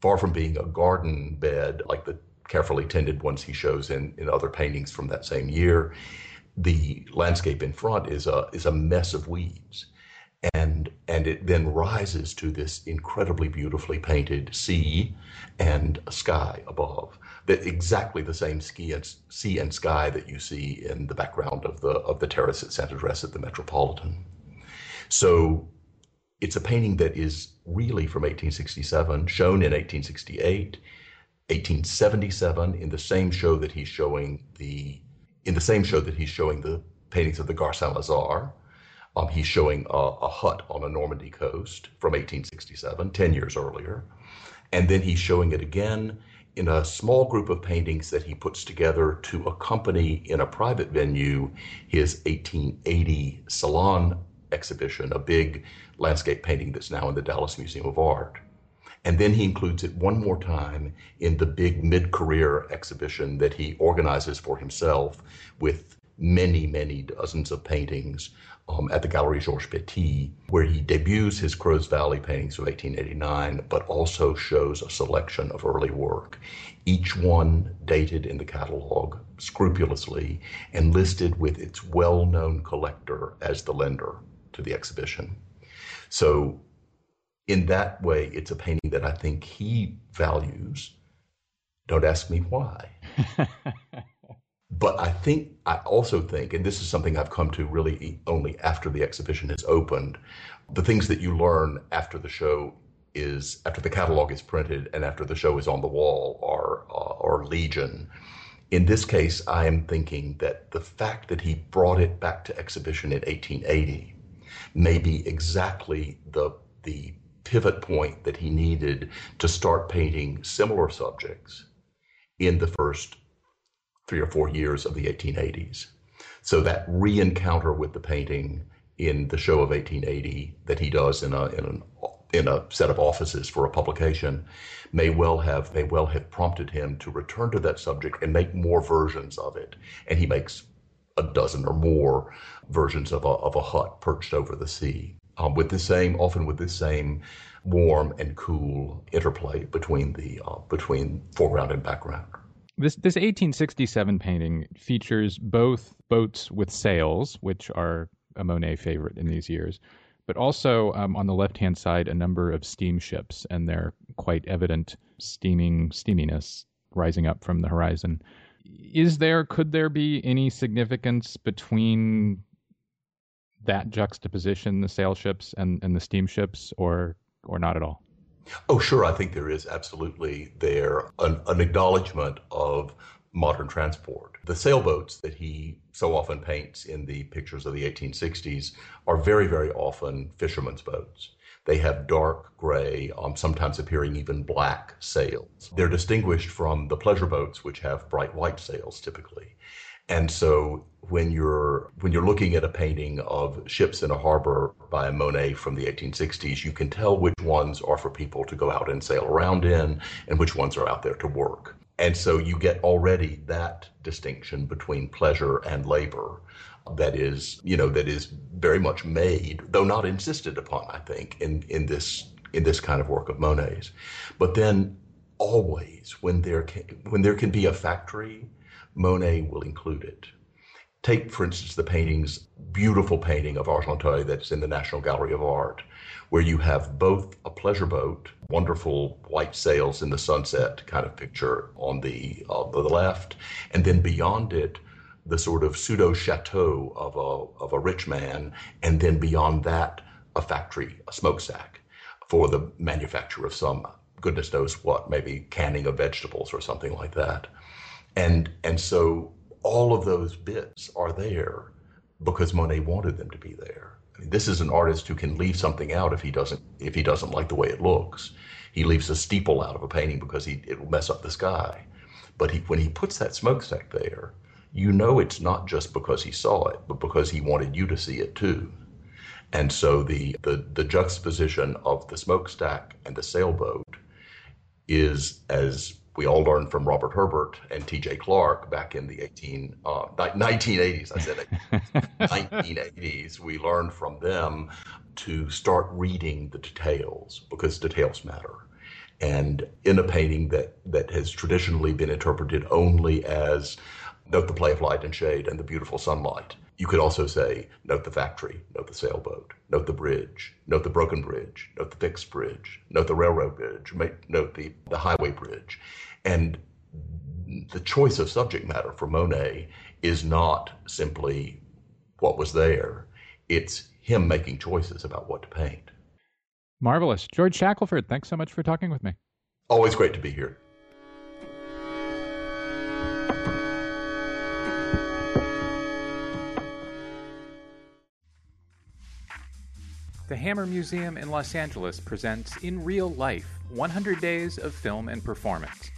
Far from being a garden bed like the carefully tended ones he shows in, in other paintings from that same year, the landscape in front is a is a mess of weeds. And and it then rises to this incredibly beautifully painted sea and sky above that exactly the same ski and, sea and sky that you see in the background of the of the terrace at Saint Adresse at the Metropolitan. So it's a painting that is really from 1867, shown in 1868, 1877 in the same show that he's showing the in the same show that he's showing the paintings of the Saint Lazare. Um, he's showing a, a, hut on a Normandy coast from 1867, 10 years earlier. And then he's showing it again in a small group of paintings that he puts together to accompany in a private venue his 1880 Salon exhibition, a big landscape painting that's now in the Dallas Museum of Art. And then he includes it one more time in the big mid career exhibition that he organizes for himself with many, many dozens of paintings um, at the Gallery Georges Petit, where he debuts his Creuse Valley paintings of 1889, but also shows a selection of early work, each one dated in the catalog scrupulously and listed with its well known collector as the lender to the exhibition. So, in that way, it's a painting that I think he values. Don't ask me why. But I think, I also think, and this is something I've come to really only after the exhibition has opened, the things that you learn after the show is, after the catalog is printed and after the show is on the wall are, uh, are legion. In this case, I am thinking that the fact that he brought it back to exhibition in 1880 may be exactly the, the pivot point that he needed to start painting similar subjects in the first three or four years of the 1880s. So that re-encounter with the painting in the show of 1880 that he does in a in, an, in a set of offices for a publication may well have may well have prompted him to return to that subject and make more versions of it. And he makes a dozen or more versions of a of a hut perched over the sea, um, with the same often with the same warm and cool interplay between the uh, between foreground and background. This this 1867 painting features both boats with sails, which are a Monet favorite in these years, but also um, on the left hand side a number of steamships and their quite evident steaming steaminess rising up from the horizon. Is there could there be any significance between that juxtaposition, the sail ships and, and the steamships, or or not at all? Oh, sure. I think there is absolutely there an, an acknowledgement of modern transport. The sailboats that he so often paints in the pictures of the 1860s are very, very often fishermen's boats. They have dark gray, um, sometimes appearing even black sails. They're distinguished from the pleasure boats, which have bright white sails typically. And so when you're when you're looking at a painting of ships in a harbor by a Monet from the 1860s, you can tell which ones are for people to go out and sail around in and which ones are out there to work. And so you get already that distinction between pleasure and labor that is, you know, that is very much made, though not insisted upon, I think, in, in this in this kind of work of Monet's. But then always when there can, when there can be a factory Monet will include it. Take, for instance, the paintings, beautiful painting of Argenteuil that's in the National Gallery of Art, where you have both a pleasure boat, wonderful white sails in the sunset kind of picture on the, uh, the left, and then beyond it, the sort of pseudo chateau of a, of a rich man, and then beyond that, a factory, a smokestack for the manufacture of some goodness knows what, maybe canning of vegetables or something like that. And and so all of those bits are there because Monet wanted them to be there. I mean, this is an artist who can leave something out if he doesn't if he doesn't like the way it looks. He leaves a steeple out of a painting because he it will mess up the sky. But he, when he puts that smokestack there, you know it's not just because he saw it, but because he wanted you to see it too. And so the the, the juxtaposition of the smokestack and the sailboat is as we all learned from Robert Herbert and T.J. Clark back in the 18, uh, 1980s. I said 1980s. We learned from them to start reading the details because details matter. And in a painting that, that has traditionally been interpreted only as note the play of light and shade and the beautiful sunlight, you could also say, note the factory, note the sailboat, note the bridge, note the broken bridge, note the fixed bridge, note the railroad bridge, note the, the highway bridge. And the choice of subject matter for Monet is not simply what was there, it's him making choices about what to paint. Marvelous. George Shackelford, thanks so much for talking with me. Always great to be here. The Hammer Museum in Los Angeles presents In Real Life 100 Days of Film and Performance.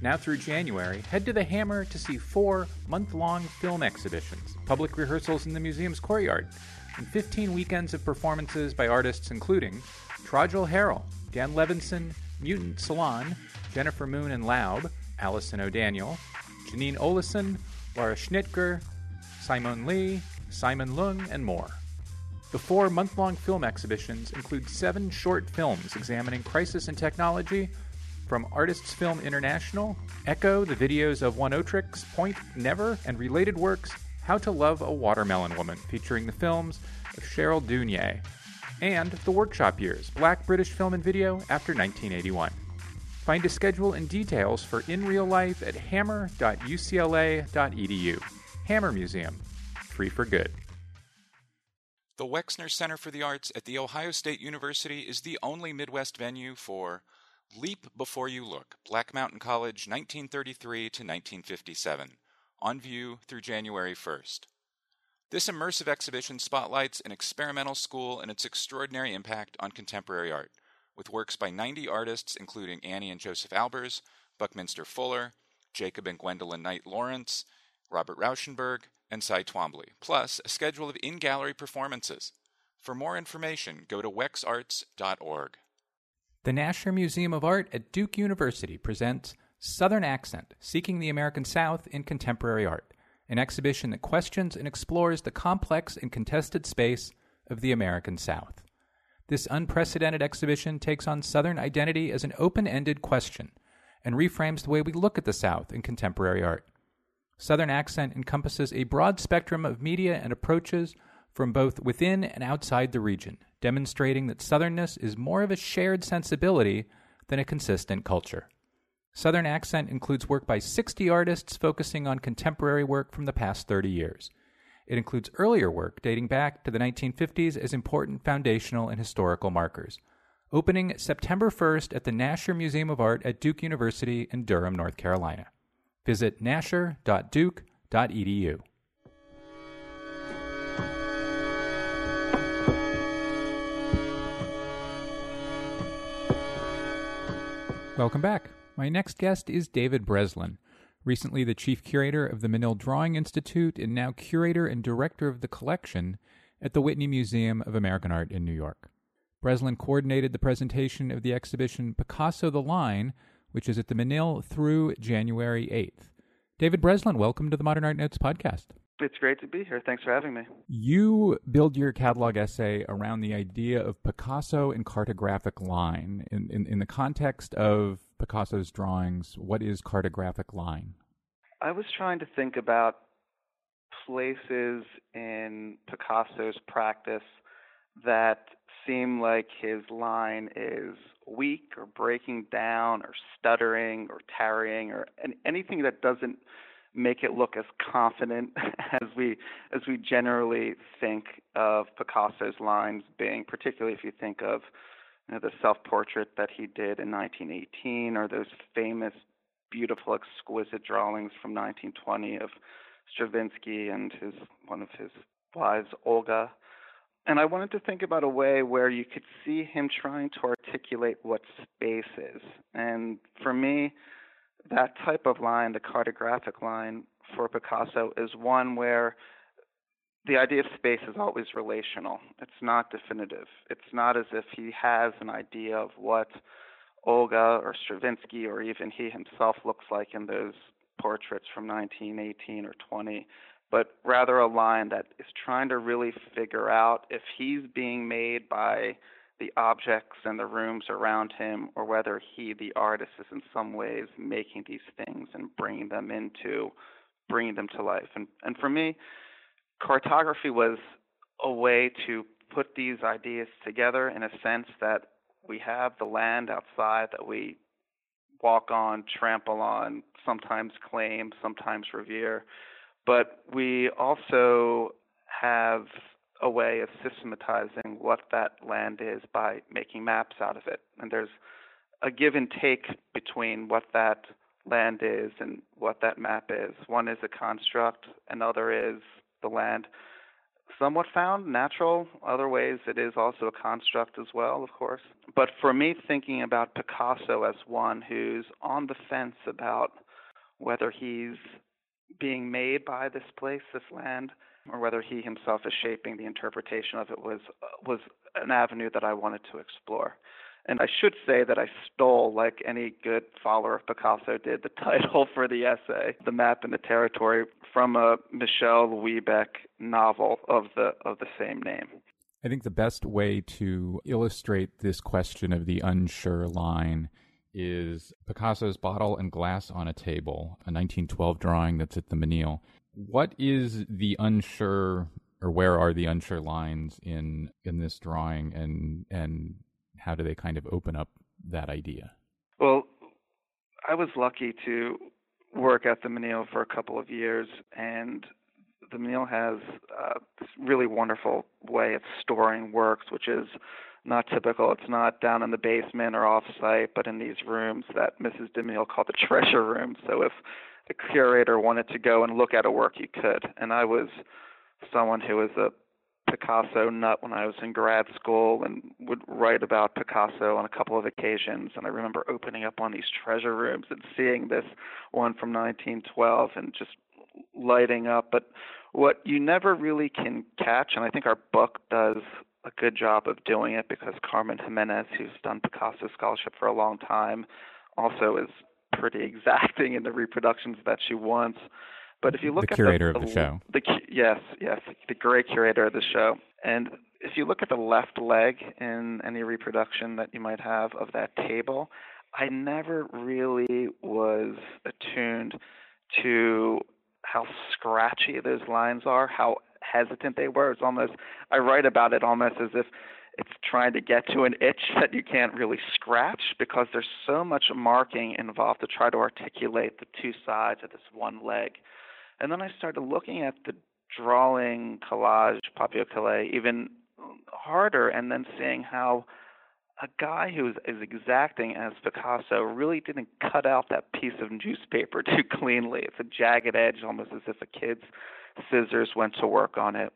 Now through January, head to the Hammer to see four month long film exhibitions, public rehearsals in the museum's courtyard, and 15 weekends of performances by artists including Trajal Harrell, Dan Levinson, Mutant Salon, Jennifer Moon and Laub, Allison O'Daniel, Janine Olison, Laura Schnitger, Simon Lee, Simon Lung, and more. The four month long film exhibitions include seven short films examining crisis and technology from Artists Film International, Echo, the videos of Oneohtrix, Point Never, and related works, How to Love a Watermelon Woman, featuring the films of Cheryl Dunye, and The Workshop Years, Black British Film and Video after 1981. Find a schedule and details for In Real Life at hammer.ucla.edu. Hammer Museum, free for good. The Wexner Center for the Arts at The Ohio State University is the only Midwest venue for Leap Before You Look Black Mountain College 1933 to 1957, on view through January 1st. This immersive exhibition spotlights an experimental school and its extraordinary impact on contemporary art, with works by 90 artists including Anni and Joseph Albers, Buckminster Fuller, Jacob and Gwendolyn Knight Lawrence, Robert Rauschenberg, and Cy Twombly, plus a schedule of in gallery performances. For more information, go to wexarts.org. The Nasher Museum of Art at Duke University presents Southern Accent Seeking the American South in Contemporary Art, an exhibition that questions and explores the complex and contested space of the American South. This unprecedented exhibition takes on Southern identity as an open ended question and reframes the way we look at the South in contemporary art. Southern Accent encompasses a broad spectrum of media and approaches from both within and outside the region, demonstrating that Southernness is more of a shared sensibility than a consistent culture. Southern Accent includes work by 60 artists focusing on contemporary work from the past 30 years. It includes earlier work dating back to the 1950s as important foundational and historical markers. Opening September 1st at the Nasher Museum of Art at Duke University in Durham, North Carolina. Visit nasher.duke.edu. Welcome back. My next guest is David Breslin, recently the chief curator of the Menil Drawing Institute and now curator and director of the collection at the Whitney Museum of American Art in New York. Breslin coordinated the presentation of the exhibition Picasso the Line which is at the Menil through January 8th. David Breslin, welcome to the Modern Art Notes podcast. It's great to be here. Thanks for having me. You build your catalog essay around the idea of Picasso and cartographic line. In, in, in the context of Picasso's drawings, what is cartographic line? I was trying to think about places in Picasso's practice that seem like his line is weak or breaking down or stuttering or tarrying or anything that doesn't make it look as confident as we as we generally think of Picasso's lines being, particularly if you think of you know, the self-portrait that he did in 1918 or those famous, beautiful, exquisite drawings from 1920 of Stravinsky and his one of his wives, Olga and I wanted to think about a way where you could see him trying to articulate what space is. And for me, that type of line, the cartographic line for Picasso, is one where the idea of space is always relational. It's not definitive. It's not as if he has an idea of what Olga or Stravinsky or even he himself looks like in those portraits from 1918 or 20, but rather a line that is trying to really figure out if he's being made by the objects and the rooms around him or whether he the artist is in some ways making these things and bringing them into bringing them to life. And and for me cartography was a way to put these ideas together in a sense that we have the land outside that we walk on, trample on, sometimes claim, sometimes revere, but we also have a way of systematizing what that land is by making maps out of it. And there's a give and take between what that land is and what that map is. One is a construct, another is the land somewhat found, natural. Other ways it is also a construct as well, of course. But for me, thinking about Picasso as one who's on the fence about whether he's being made by this place, this land, or whether he himself is shaping the interpretation of it was uh, was an avenue that I wanted to explore. And I should say that I stole, like any good follower of Picasso did, the title for the essay, "The Map and the Territory," from a Michel Houellebecq novel of the of the same name. I think the best way to illustrate this question of the unsure line is Picasso's Bottle and Glass on a Table, a 1912 drawing that's at the Menil. What is the unsure or where are the unsure lines in in this drawing and and how do they kind of open up that idea? Well, I was lucky to work at the Menil for a couple of years, and the Menil has uh, this really wonderful way of storing works, which is not typical. It's not down in the basement or off-site, but in these rooms that Mrs. de Menil called the treasure room. So if the curator wanted to go and look at a work, you could. And I was someone who was a Picasso nut when I was in grad school and would write about Picasso on a couple of occasions. And I remember opening up of these treasure rooms and seeing this one from 1912 and just lighting up. But what you never really can catch, and I think our book does a good job of doing it because Carmen Giménez, who's done Picasso scholarship for a long time, also is pretty exacting in the reproductions that she wants. But if you look at the at curator the, of the show, the yes, yes, the great curator of the show, and if you look at the left leg in any reproduction that you might have of that table, I never really was attuned to how scratchy those lines are, how hesitant they were. It's almost I write about it almost as if it's trying to get to an itch that you can't really scratch because there's so much marking involved to try to articulate the two sides of this one leg. And then I started looking at the drawing collage papier-collé even harder and then seeing how a guy who is as exacting as Picasso really didn't cut out that piece of newspaper too cleanly. It's a jagged edge, almost as if a kid's scissors went to work on it.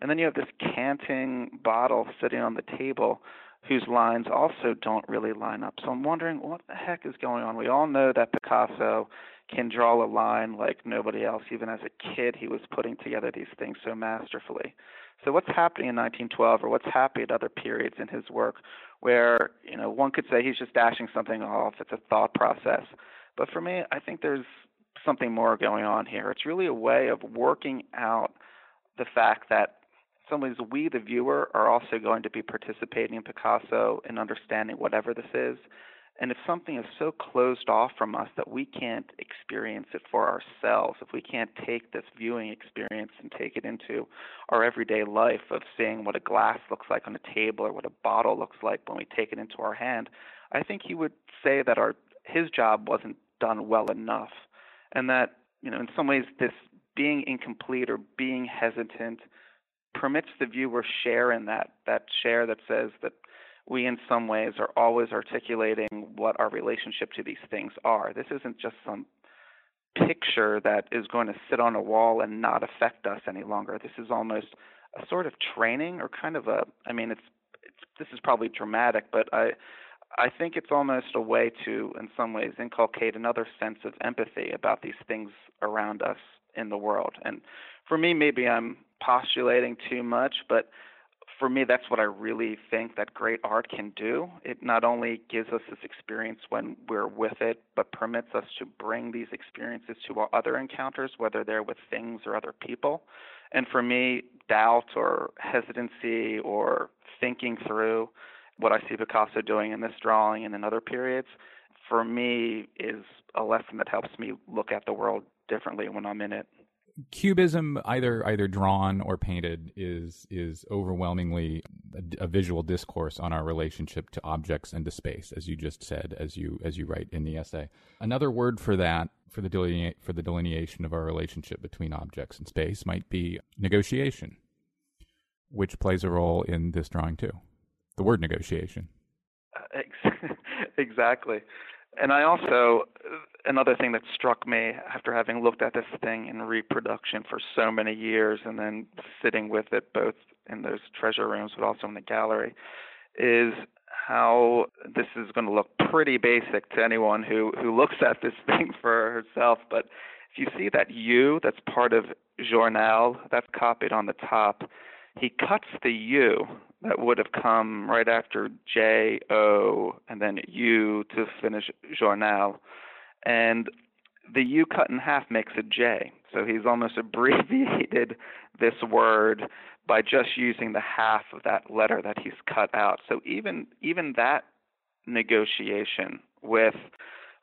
And then you have this canting bottle sitting on the table whose lines also don't really line up. So I'm wondering what the heck is going on. We all know that Picasso can draw a line like nobody else. Even as a kid, he was putting together these things so masterfully. So what's happening in 1912, or what's happening at other periods in his work, where you know one could say he's just dashing something off. It's a thought process. But for me, I think there's something more going on here. It's really a way of working out the fact that in some ways we, the viewer, are also going to be participating in Picasso and understanding whatever this is. And if something is so closed off from us that we can't experience it for ourselves, if we can't take this viewing experience and take it into our everyday life of seeing what a glass looks like on a table or what a bottle looks like when we take it into our hand, I think he would say that our his job wasn't done well enough. And that, you know, in some ways this being incomplete or being hesitant permits the viewer share in that that share that says that we in some ways are always articulating what our relationship to these things are. This isn't just some picture that is going to sit on a wall and not affect us any longer. This is almost a sort of training or kind of a I mean it's, it's this is probably dramatic, but I I think it's almost a way to in some ways inculcate another sense of empathy about these things around us in the world. And for me maybe I'm postulating too much, but for me, that's what I really think that great art can do. It not only gives us this experience when we're with it, but permits us to bring these experiences to our other encounters, whether they're with things or other people. And for me, doubt or hesitancy or thinking through what I see Picasso doing in this drawing and in other periods, for me, is a lesson that helps me look at the world differently when I'm in it cubism either either drawn or painted is is overwhelmingly a, a, visual discourse on our relationship to objects and to space as you just said as you as you write in the essay. Another word for that for the delinea- for the delineation of our relationship between objects and space might be negotiation which plays a role in this drawing too. The word negotiation. Uh, exactly and I also another thing that struck me after having looked at this thing in reproduction for so many years and then sitting with it both in those treasure rooms but also in the gallery is how this is going to look pretty basic to anyone who who looks at this thing for herself. But if you see that U that's part of journal that's copied on the top he cuts the U that would have come right after J O and then U to finish journal, and the U cut in half makes a J. So he's almost abbreviated this word by just using the half of that letter that he's cut out. So even even that negotiation with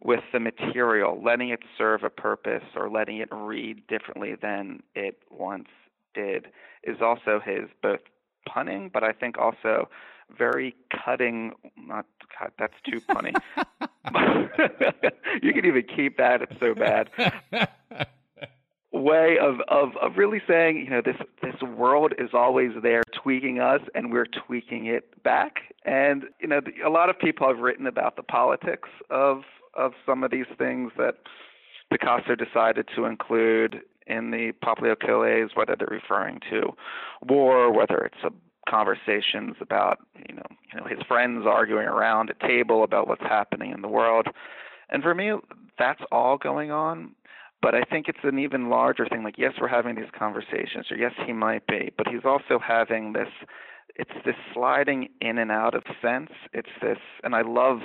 with the material, letting it serve a purpose or letting it read differently than it once did, is also his both punning, but I think also very cutting. Not cut. That's too punny. you can even keep that. It's so bad. way of, of of really saying, you know, this this world is always there tweaking us, and we're tweaking it back. And you know, a lot of people have written about the politics of of some of these things that Picasso decided to include in the papiers collés, whether they're referring to. War, whether it's a conversations about you know you know his friends arguing around a table about what's happening in the world. And for me that's all going on. But i think it's an even larger thing like yes we're having these conversations or yes he might be but he's also having this it's this sliding in and out of sense. It's this and i love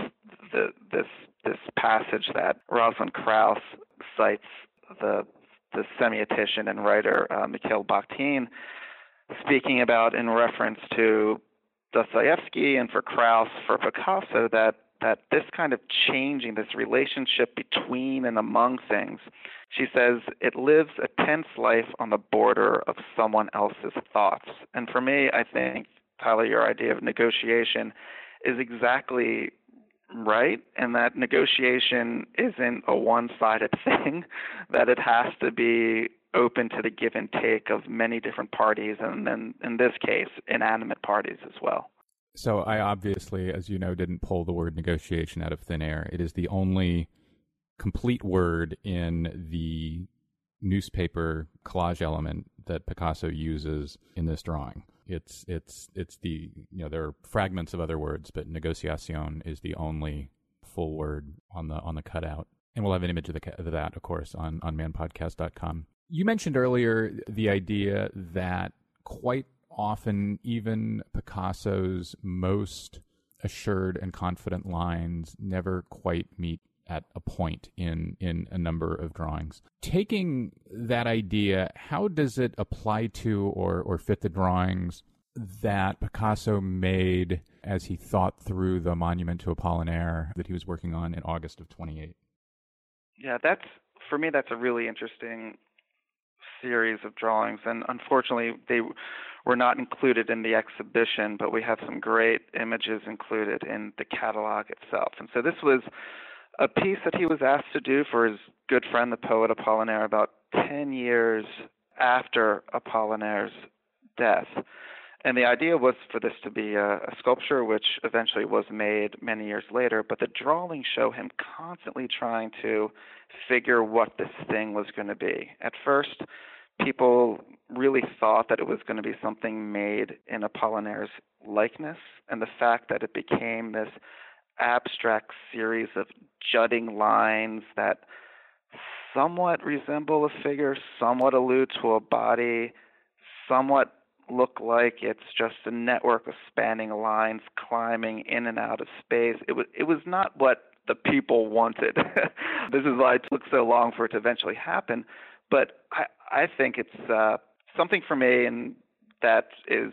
the this this passage that Rosalind Krauss cites the the semiotician and writer uh, Mikhail Bakhtin speaking about in reference to Dostoevsky and for Krauss, for Picasso, that that this kind of changing, this relationship between and among things, she says it lives a tense life on the border of someone else's thoughts. And for me, I think, Tyler, your idea of negotiation is exactly right, and that negotiation isn't a one sided thing, that it has to be open to the give and take of many different parties, and then in this case, inanimate parties as well. So I obviously, as you know, didn't pull the word negotiation out of thin air. It is the only complete word in the newspaper collage element that Picasso uses in this drawing. It's it's it's the you know there are fragments of other words, but negociacion is the only full word on the on the cutout. And we'll have an image of, the, of that, of course, on on manpodcast.com. You mentioned earlier the idea that quite often, even Picasso's most assured and confident lines never quite meet at a point in in a number of drawings. Taking that idea, how does it apply to or or fit the drawings that Picasso made as he thought through the monument to Apollinaire that he was working on in August of 28? Yeah, that's for me that's a really interesting series of drawings, and unfortunately, they were not included in the exhibition, but we have some great images included in the catalog itself. And so this was a piece that he was asked to do for his good friend, the poet Apollinaire, about 10 years after Apollinaire's death. And the idea was for this to be a, a, sculpture, which eventually was made many years later. But the drawings show him constantly trying to figure what this thing was going to be. At first, people really thought that it was going to be something made in Apollinaire's likeness, and the fact that it became this abstract series of jutting lines that somewhat resemble a figure, somewhat allude to a body, somewhat look like it's just a network of spanning lines climbing in and out of space. It was it was not what the people wanted. this is why it took so long for it to eventually happen. But I I think it's uh, something for me and that is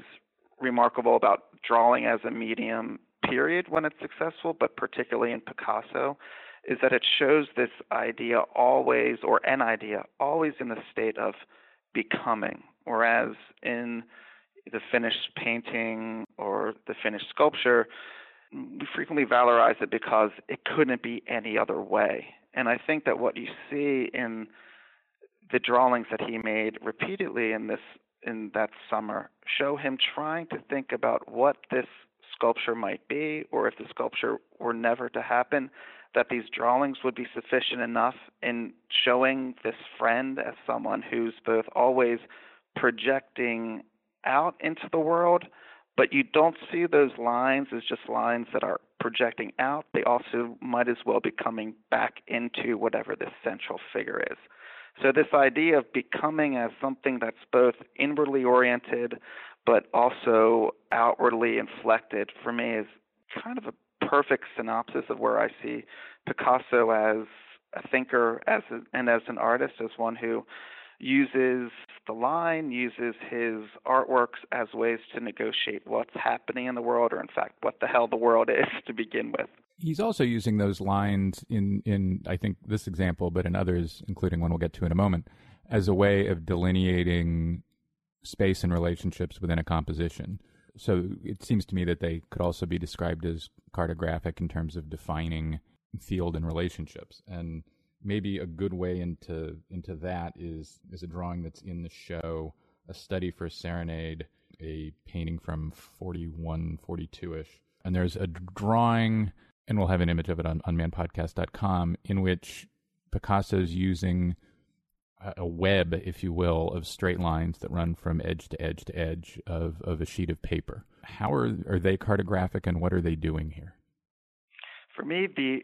remarkable about drawing as a medium period when it's successful, but particularly in Picasso, is that it shows this idea always, or an idea, always in the state of becoming. Whereas in the finished painting or the finished sculpture, we frequently valorize it because it couldn't be any other way. And I think that what you see in the drawings that he made repeatedly in this in that summer show him trying to think about what this sculpture might be, or if the sculpture were never to happen, that these drawings would be sufficient enough in showing this friend as someone who's both always projecting out into the world, but you don't see those lines as just lines that are projecting out. They also might as well be coming back into whatever this central figure is. So, this idea of becoming as something that's both inwardly oriented but also outwardly inflected for me is kind of a perfect synopsis of where I see Picasso as a thinker as a, and as an artist, as one who uses the line, uses his artworks as ways to negotiate what's happening in the world, or in fact, what the hell the world is to begin with. He's also using those lines in, in I think, this example, but in others, including one we'll get to in a moment, as a way of delineating space and relationships within a composition. So it seems to me that they could also be described as cartographic in terms of defining field and relationships. And maybe a good way into into that is is a drawing that's in the show, a study for serenade, a painting from 41, 42ish. And there's a drawing, and we'll have an image of it on unmannedpodcast.com, in which Picasso's using a web, if you will, of straight lines that run from edge to edge to edge of, of a sheet of paper. How are are they cartographic, and what are they doing here? For me, the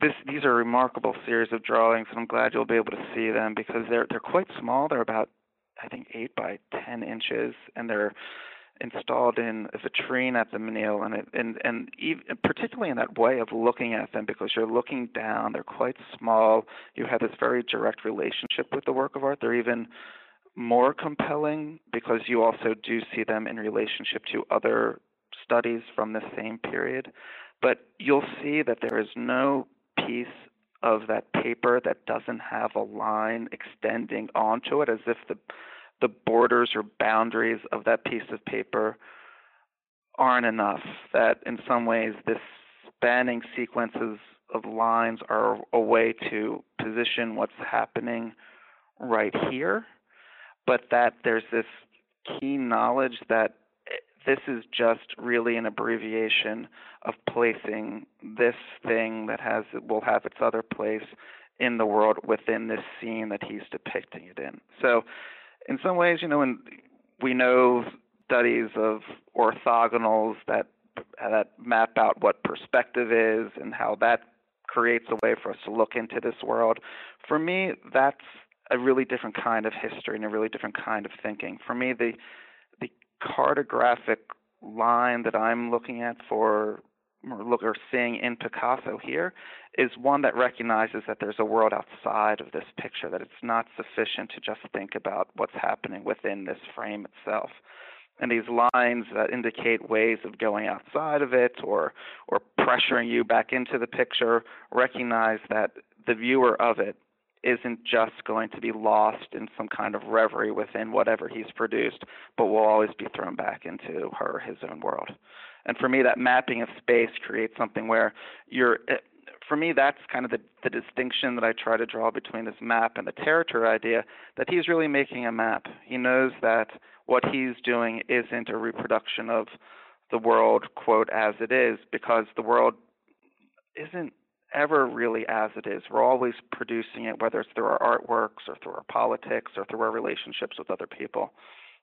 this these are remarkable series of drawings, and I'm glad you'll be able to see them because they're they're quite small. They're about I think eight by ten inches, and they're installed in a vitrine at the Menil, and it, and and even, particularly in that way of looking at them because you're looking down. They're quite small. You have this very direct relationship with the work of art. They're even more compelling because you also do see them in relationship to other studies from the same period. But you'll see that there is no piece of that paper that doesn't have a line extending onto it as if the the borders or boundaries of that piece of paper aren't enough. That in some ways, this spanning sequences of lines are a way to position what's happening right here, but that there's this keen knowledge that eh, this is just really an abbreviation of placing this thing that has will have its other place in the world within this scene that he's depicting it in. So in some ways, you know, we know studies of orthogonals that that map out what perspective is and how that creates a way for us to look into this world. For me, that's a really different kind of history and a really different kind of thinking. For me, the the cartographic line that I'm looking at for or look or seeing in Picasso here is one that recognizes that there's a world outside of this picture, that it's not sufficient to just think about what's happening within this frame itself. And these lines that indicate ways of going outside of it or or pressuring you back into the picture recognize that the viewer of it isn't just going to be lost in some kind of reverie within whatever he's produced, but will always be thrown back into her his own world. And for me, that mapping of space creates something where you're. Eh, for me, that's kind of the, the distinction that I try to draw between this map and the territory idea. That he's really making a map. He knows that what he's doing isn't a reproduction of the world, quote, as it is, because the world isn't ever really as it is. We're always producing it, whether it's through our artworks or through our politics or through our relationships with other people.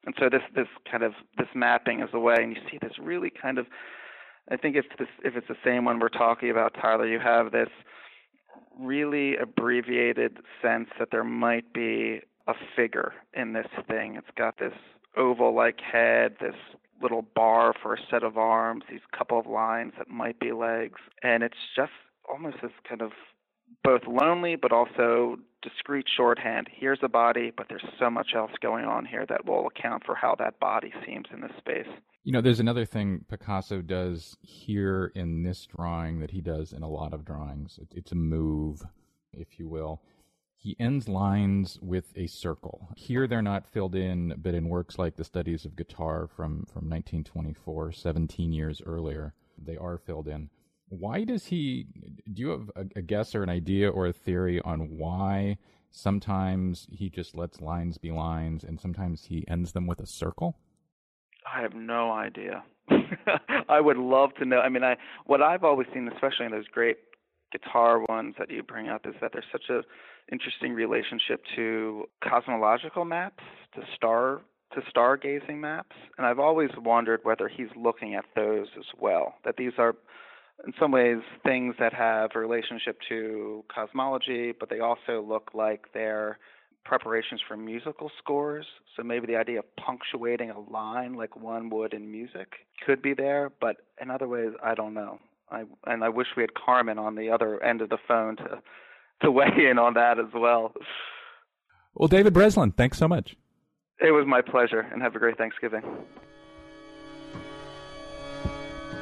And so this this kind of this mapping is a way, and you see this really kind of. I think if this if it's the same one we're talking about, Tyler, you have this really abbreviated sense that there might be a figure in this thing. It's got this oval like head, this little bar for a set of arms, these couple of lines that might be legs. And it's just almost this kind of both lonely but also discrete shorthand. Here's a body, but there's so much else going on here that will account for how that body seems in this space. You know, there's another thing Picasso does here in this drawing that he does in a lot of drawings. It's a move, if you will. He ends lines with a circle. Here they're not filled in, but in works like the Studies of Guitar from, from 1924, 17 years earlier, they are filled in. Why does he? Do you have a, a guess or an idea or a theory on why sometimes he just lets lines be lines and sometimes he ends them with a circle? I have no idea. I would love to know. I mean, I what I've always seen, especially in those great guitar ones that you bring up, is that there's such a interesting relationship to cosmological maps, to star to stargazing maps, and I've always wondered whether he's looking at those as well. That these are in some ways things that have a relationship to cosmology, but they also look like they're preparations for musical scores. So maybe the idea of punctuating a line like one would in music could be there, but in other ways, I don't know. I and I wish we had Carmen on the other end of the phone to to weigh in on that as well. Well, David Breslin, thanks so much. It was my pleasure, and have a great Thanksgiving.